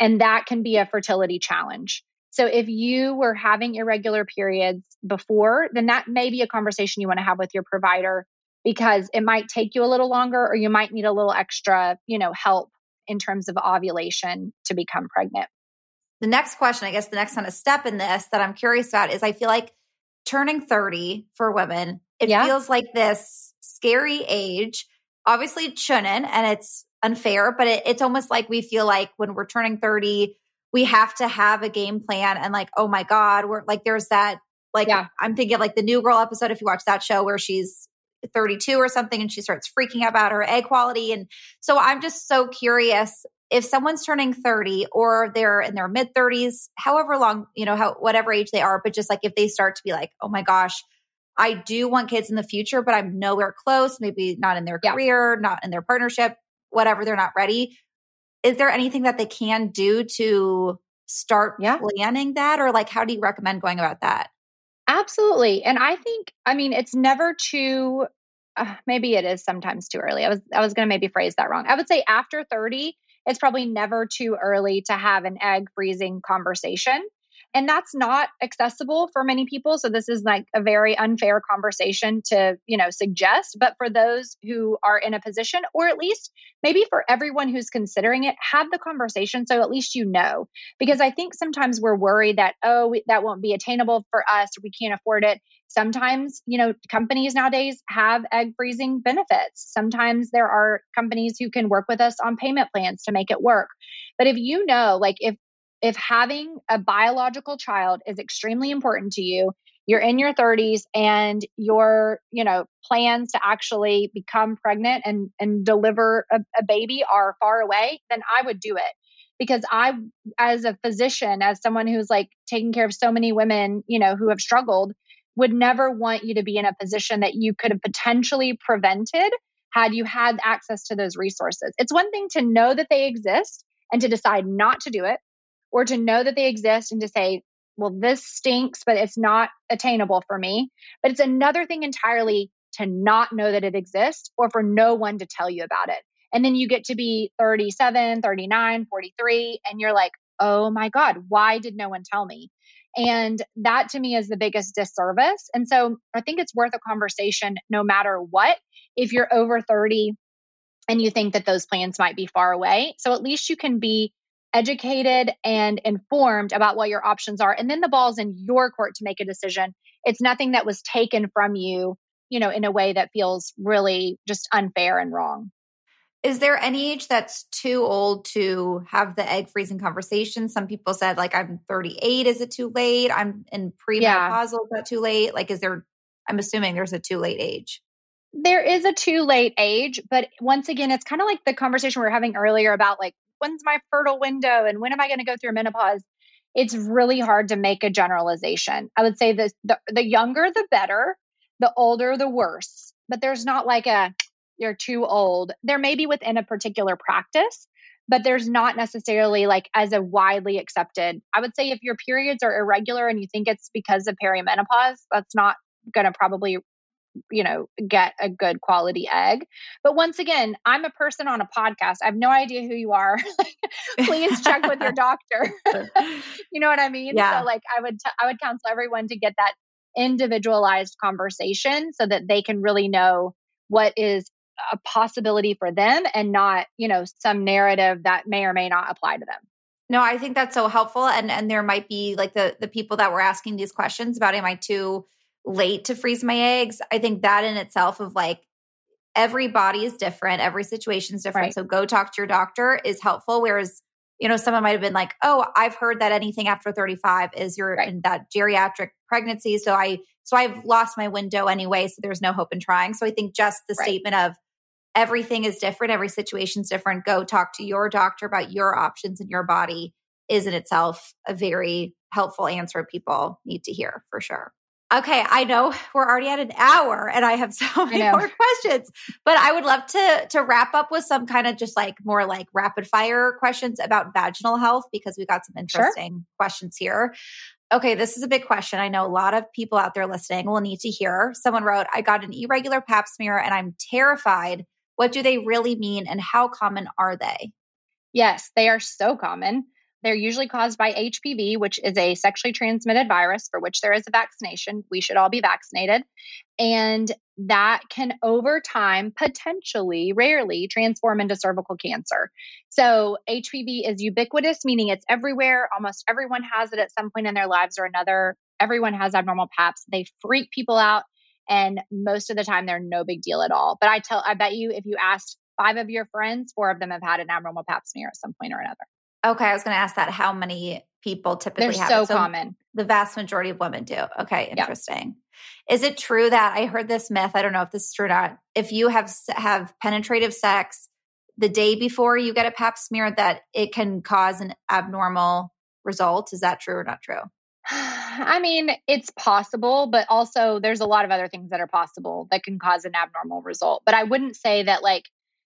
And that can be a fertility challenge. So if you were having irregular periods before, then that may be a conversation you want to have with your provider because it might take you a little longer or you might need a little extra, you know, help in terms of ovulation to become pregnant. The next question, I guess the next kind of step in this that I'm curious about is I feel like turning 30 for women it yeah. feels like this scary age. Obviously, it shouldn't, and it's unfair, but it, it's almost like we feel like when we're turning 30, we have to have a game plan and like, oh my God, we're like, there's that, like, yeah. I'm thinking of like the New Girl episode, if you watch that show where she's 32 or something and she starts freaking out about her egg quality. And so I'm just so curious if someone's turning 30 or they're in their mid 30s, however long, you know, how, whatever age they are, but just like if they start to be like, oh my gosh, I do want kids in the future, but I'm nowhere close, maybe not in their yeah. career, not in their partnership, whatever, they're not ready. Is there anything that they can do to start yeah. planning that? Or like, how do you recommend going about that? Absolutely. And I think, I mean, it's never too uh, maybe it is sometimes too early. I was I was going to maybe phrase that wrong. I would say after 30, it's probably never too early to have an egg freezing conversation. And that's not accessible for many people. So this is like a very unfair conversation to, you know, suggest. But for those who are in a position, or at least maybe for everyone who's considering it, have the conversation so at least you know. Because I think sometimes we're worried that, oh, that won't be attainable for us, we can't afford it. Sometimes, you know, companies nowadays have egg freezing benefits. Sometimes there are companies who can work with us on payment plans to make it work. But if you know, like if if having a biological child is extremely important to you, you're in your 30s and your, you know, plans to actually become pregnant and and deliver a, a baby are far away, then I would do it. Because I as a physician, as someone who's like taking care of so many women, you know, who have struggled, would never want you to be in a position that you could have potentially prevented had you had access to those resources. It's one thing to know that they exist and to decide not to do it or to know that they exist and to say, well, this stinks, but it's not attainable for me. But it's another thing entirely to not know that it exists or for no one to tell you about it. And then you get to be 37, 39, 43, and you're like, oh my God, why did no one tell me? And that to me is the biggest disservice. And so I think it's worth a conversation no matter what. If you're over 30 and you think that those plans might be far away, so at least you can be educated and informed about what your options are. And then the ball's in your court to make a decision. It's nothing that was taken from you, you know, in a way that feels really just unfair and wrong. Is there any age that's too old to have the egg freezing conversation? Some people said, like, I'm 38. Is it too late? I'm in premenopausal. Yeah. Is that too late? Like, is there, I'm assuming there's a too late age. There is a too late age, but once again, it's kind of like the conversation we were having earlier about like when's my fertile window and when am I going to go through menopause? It's really hard to make a generalization. I would say this the, the younger the better, the older the worse. But there's not like a you're too old. There may be within a particular practice, but there's not necessarily like as a widely accepted. I would say if your periods are irregular and you think it's because of perimenopause, that's not going to probably you know get a good quality egg. But once again i'm a person on a podcast. I have no idea who you are. [LAUGHS] Please check with your [LAUGHS] doctor. [LAUGHS] You know what i mean? Yeah. so like i would t- I would counsel everyone to get that individualized conversation so that they can really know what is a possibility for them and not you know some narrative that may or may not apply to them. No, I think that's so helpful. And and there might be like the the people that were asking these questions about am I too late to freeze my eggs. I think that in itself of like every body is different, every situation is different. Right. So go talk to your doctor is helpful. Whereas, you know, someone might have been like, oh, I've heard that anything after 35 is your right. in that geriatric pregnancy. So I so I've lost my window anyway. So there's no hope in trying. So I think just the right. statement of everything is different, every situation is different. Go talk to your doctor about your options in your body is in itself a very helpful answer people need to hear for sure. Okay, I know we're already at an hour and I have so [LAUGHS] many more questions, but I would love to to wrap up with some kind of just like more like rapid fire questions about vaginal health because we got some interesting sure. questions here. Okay, this is a big question. I know a lot of people out there listening will need to hear. Someone wrote, "I got an irregular pap smear and I'm terrified. What do they really mean and how common are they?" Yes, they are so common. They're usually caused by HPV, which is a sexually transmitted virus for which there is a vaccination. We should all be vaccinated. And that can, over time, potentially, rarely transform into cervical cancer. So, HPV is ubiquitous, meaning it's everywhere. Almost everyone has it at some point in their lives or another. Everyone has abnormal PAPs. They freak people out. And most of the time, they're no big deal at all. But I tell, I bet you if you asked five of your friends, four of them have had an abnormal pap smear at some point or another. Okay, I was going to ask that. How many people typically They're have so it? So common. The vast majority of women do. Okay, interesting. Is it true that I heard this myth? I don't know if this is true or not. If you have have penetrative sex the day before you get a Pap smear, that it can cause an abnormal result. Is that true or not true? [SIGHS] I mean, it's possible, but also there's a lot of other things that are possible that can cause an abnormal result. But I wouldn't say that like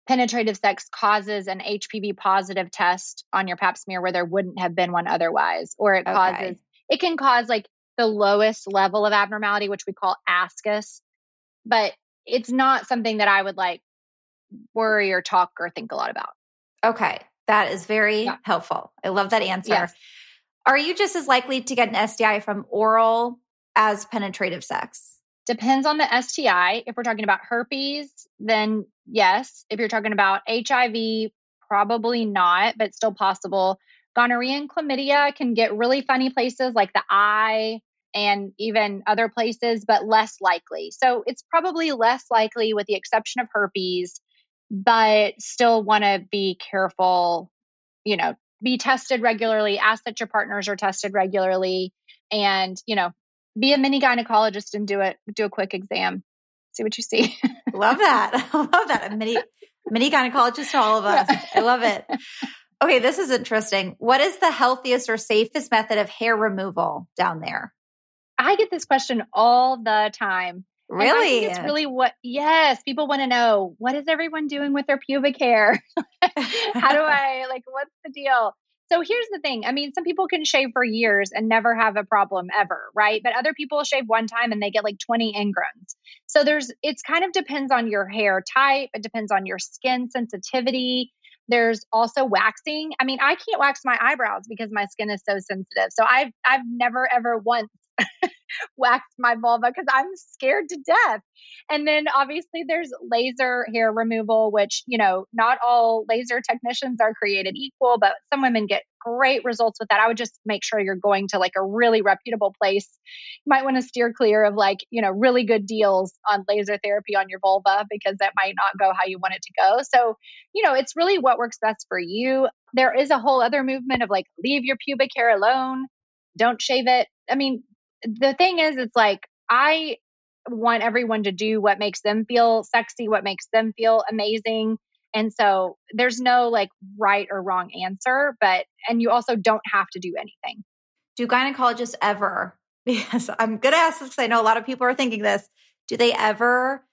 penetrative sex causes an HPV positive test on your pap smear where there wouldn't have been one otherwise, or it okay. causes, it can cause like the lowest level of abnormality, which we call ASCUS. But it's not something that I would like worry or talk or think a lot about. Okay. That is very yeah. helpful. I love that answer. Yes. Are you just as likely to get an STI from oral as penetrative sex? Depends on the STI. If we're talking about herpes, then yes. If you're talking about HIV, probably not, but still possible. Gonorrhea and chlamydia can get really funny places like the eye and even other places, but less likely. So it's probably less likely with the exception of herpes, but still want to be careful, you know, be tested regularly, ask that your partners are tested regularly, and, you know, be a mini gynecologist and do it, do a quick exam. See what you see. love that. I [LAUGHS] [LAUGHS] love that. A mini mini gynecologist to all of us. I love it. Okay, this is interesting. What is the healthiest or safest method of hair removal down there? I get this question all the time. Really? it's really what, yes, people want to know what is everyone doing with their pubic hair? [LAUGHS] How do I, like, what's the deal? So here's the thing. I mean, some people can shave for years and never have a problem ever, right? But other people shave one time and they get like 20 ingrowns. So there's, it's kind of depends on your hair type. It depends on your skin sensitivity. There's also waxing. I mean, I can't wax my eyebrows because my skin is so sensitive. So I've I've never ever once [LAUGHS] waxed my vulva because I'm scared to death. And then obviously there's laser hair removal, which, you know, not all laser technicians are created equal, but some women get great results with that. I would just make sure you're going to like a really reputable place. You might want to steer clear of like, you know, really good deals on laser therapy on your vulva because that might not go how you want it to go. So, you know, it's really what works best for you. There is a whole other movement of like, leave your pubic hair alone, don't shave it. I mean, the thing is, it's like, I want everyone to do what makes them feel sexy, what makes them feel amazing. And so there's no like right or wrong answer, but, and you also don't have to do anything. Do gynecologists ever, [LAUGHS] because I'm going to ask this because I know a lot of people are thinking this, do they ever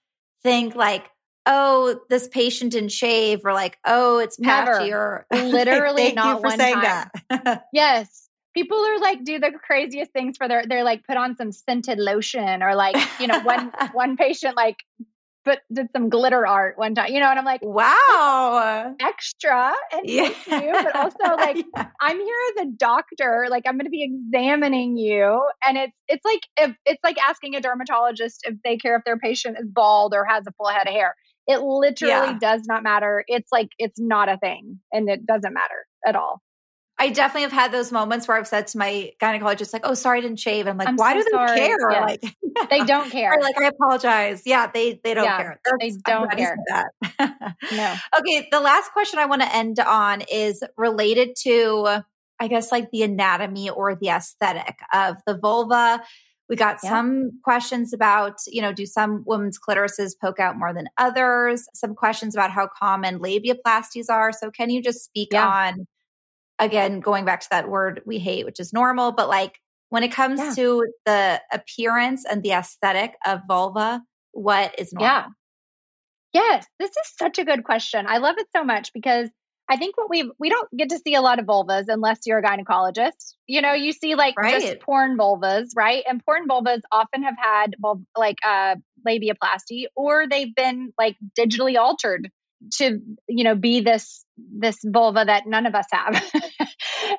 think like, oh, this patient didn't shave or like, oh, it's patchy Never. or [LAUGHS] literally not one saying time. that. [LAUGHS] yes people are like do the craziest things for their they're like put on some scented lotion or like you know one [LAUGHS] one patient like put did some glitter art one time you know and i'm like wow extra and yeah. thank you but also [LAUGHS] like yeah. i'm here as a doctor like i'm going to be examining you and it's it's like if it's like asking a dermatologist if they care if their patient is bald or has a full head of hair it literally yeah. does not matter it's like it's not a thing and it doesn't matter at all I definitely have had those moments where I've said to my gynecologist, like, "Oh, sorry, I didn't shave." I'm like, I'm "Why so do they sorry. care?" Yeah. Like, they [LAUGHS] don't care. or like, I apologize. Yeah, they they don't yeah, care. That's, they don't care. That. [LAUGHS] no. Okay, the last question I want to end on is related to, I guess, like the anatomy or the aesthetic of the vulva. We got yeah. some questions about, you know, do some women's clitorises poke out more than others? Some questions about how common labiaplasties are. So, can you just speak on? Again, going back to that word we hate, which is normal, but like when it comes yeah. to the appearance and the aesthetic of vulva, what is normal? Yeah. Yes, this is such a good question. I love it so much because I think what we we don't get to see a lot of vulvas unless you're a gynecologist. You know, you see like right. just porn vulvas, right? And porn vulvas often have had like uh, labiaplasty or they've been like digitally altered to you know be this this vulva that none of us have. [LAUGHS]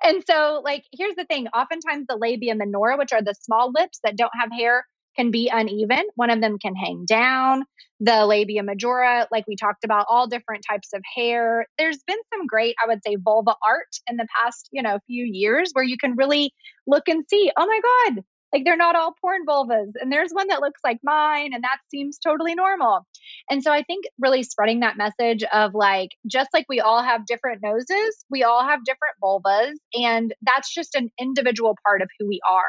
And so like here's the thing. Oftentimes the labia minora which are the small lips that don't have hair can be uneven. One of them can hang down. The labia majora like we talked about all different types of hair. There's been some great i would say vulva art in the past you know few years where you can really look and see oh my god like they're not all porn vulvas. And there's one that looks like mine, and that seems totally normal. And so I think really spreading that message of like, just like we all have different noses, we all have different vulvas. And that's just an individual part of who we are.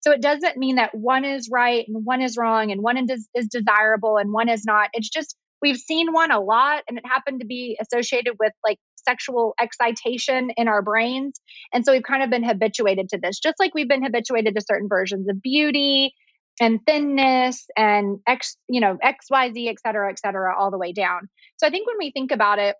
So it doesn't mean that one is right and one is wrong and one is, is desirable and one is not. It's just, we've seen one a lot and it happened to be associated with like sexual excitation in our brains. And so we've kind of been habituated to this, just like we've been habituated to certain versions of beauty and thinness and X, you know, XYZ, et cetera, et cetera, all the way down. So I think when we think about it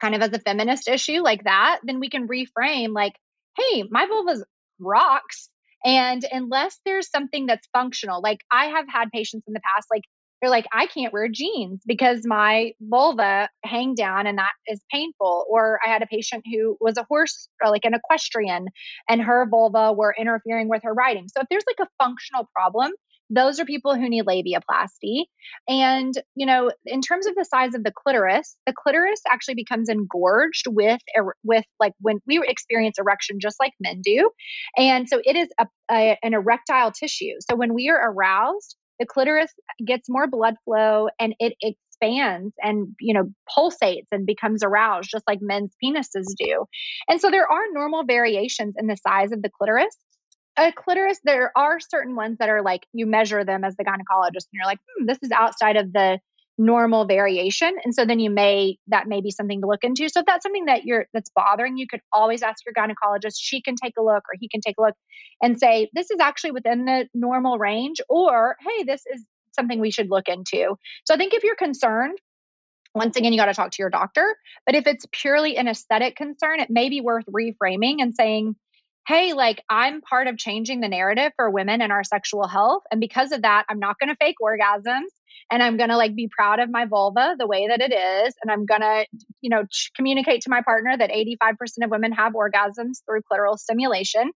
kind of as a feminist issue like that, then we can reframe like, hey, my vulva's rocks. And unless there's something that's functional, like I have had patients in the past, like you're like, I can't wear jeans because my vulva hang down and that is painful. Or I had a patient who was a horse, or like an equestrian, and her vulva were interfering with her riding. So if there's like a functional problem, those are people who need labiaplasty. And, you know, in terms of the size of the clitoris, the clitoris actually becomes engorged with, er-, with like when we experience erection, just like men do. And so it is a, a, an erectile tissue. So when we are aroused, the clitoris gets more blood flow and it expands and you know pulsates and becomes aroused just like men's penises do. And so there are normal variations in the size of the clitoris. A clitoris there are certain ones that are like you measure them as the gynecologist and you're like hmm, this is outside of the normal variation. And so then you may that may be something to look into. So if that's something that you're that's bothering you could always ask your gynecologist. She can take a look or he can take a look and say this is actually within the normal range or hey this is something we should look into. So i think if you're concerned once again, you got to talk to your doctor. But if it's purely an aesthetic concern, it may be worth reframing and saying, hey, like I'm part of changing the narrative for women and our sexual health. And because of that, I'm not going to fake orgasms and I'm going to like be proud of my vulva the way that it is. And I'm going to, you know, ch- communicate to my partner that 85% of women have orgasms through clitoral stimulation.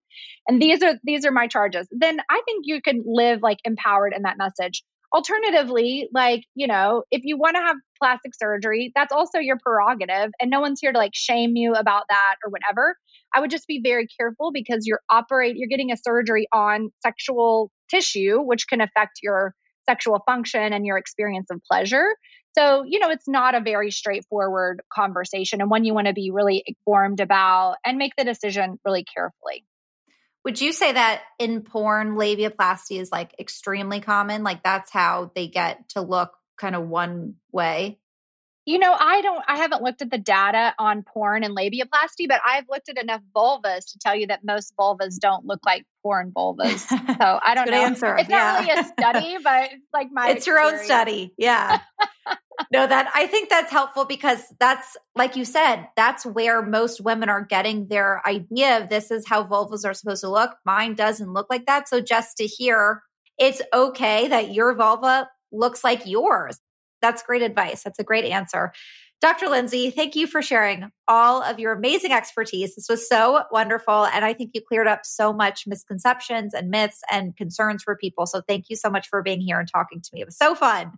And these are, these are my charges. Then I think you can live like empowered in that message. Alternatively, like, you know, if you want to have plastic surgery, that's also your prerogative. And no one's here to like shame you about that or whatever. I would just be very careful because you're operate you're getting a surgery on sexual tissue, which can affect your sexual function and your experience of pleasure. So, you know, it's not a very straightforward conversation and one you want to be really informed about and make the decision really carefully. Would you say that in porn, labiaplasty is like extremely common? Like that's how they get to look kind of one way? You know, I don't, I haven't looked at the data on porn and labiaplasty, but I've looked at enough vulvas to tell you that most vulvas don't look like porn vulvas. [LAUGHS] So I don't know. Answer. It's yeah. not really a study, [LAUGHS] but it's like my. It's experience. your own study. Yeah. [LAUGHS] no, that I think that's helpful because that's, like you said, that's where most women are getting their idea of this is how vulvas are supposed to look. Mine doesn't look like that. So just to hear it's okay that your vulva looks like yours that's great advice. That's a great answer. Dr. Lyndsey, thank you for sharing all of your amazing expertise. This was so wonderful. And I think you cleared up so much misconceptions and myths and concerns for people. So thank you so much for being here and talking to me. It was so fun.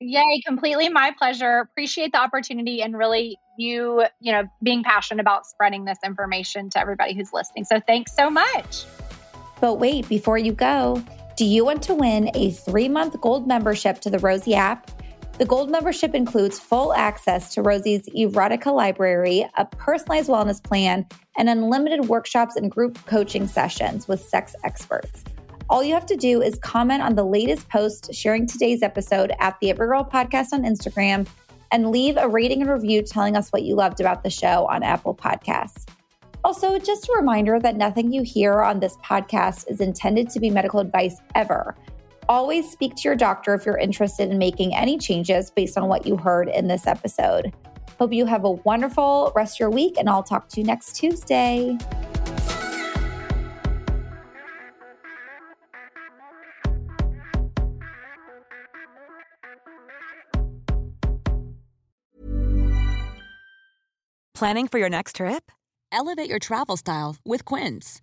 Yay, completely my pleasure. Appreciate the opportunity and really you, you know, being passionate about spreading this information to everybody who's listening. So thanks so much. But wait, before you go, do you want to win a three month gold membership to the Rosy app? The gold membership includes full access to Rosy's erotica library, a personalized wellness plan, and unlimited workshops and group coaching sessions with sex experts. All you have to do is comment on the latest post sharing today's episode at the Everygirl Podcast on Instagram and leave a rating and review telling us what you loved about the show on Apple Podcasts. Also, just a reminder that nothing you hear on this podcast is intended to be medical advice ever. Always speak to your doctor if you're interested in making any changes based on what you heard in this episode. Hope you have a wonderful rest of your week, and I'll talk to you next Tuesday. Planning for your next trip? Elevate your travel style with Quince.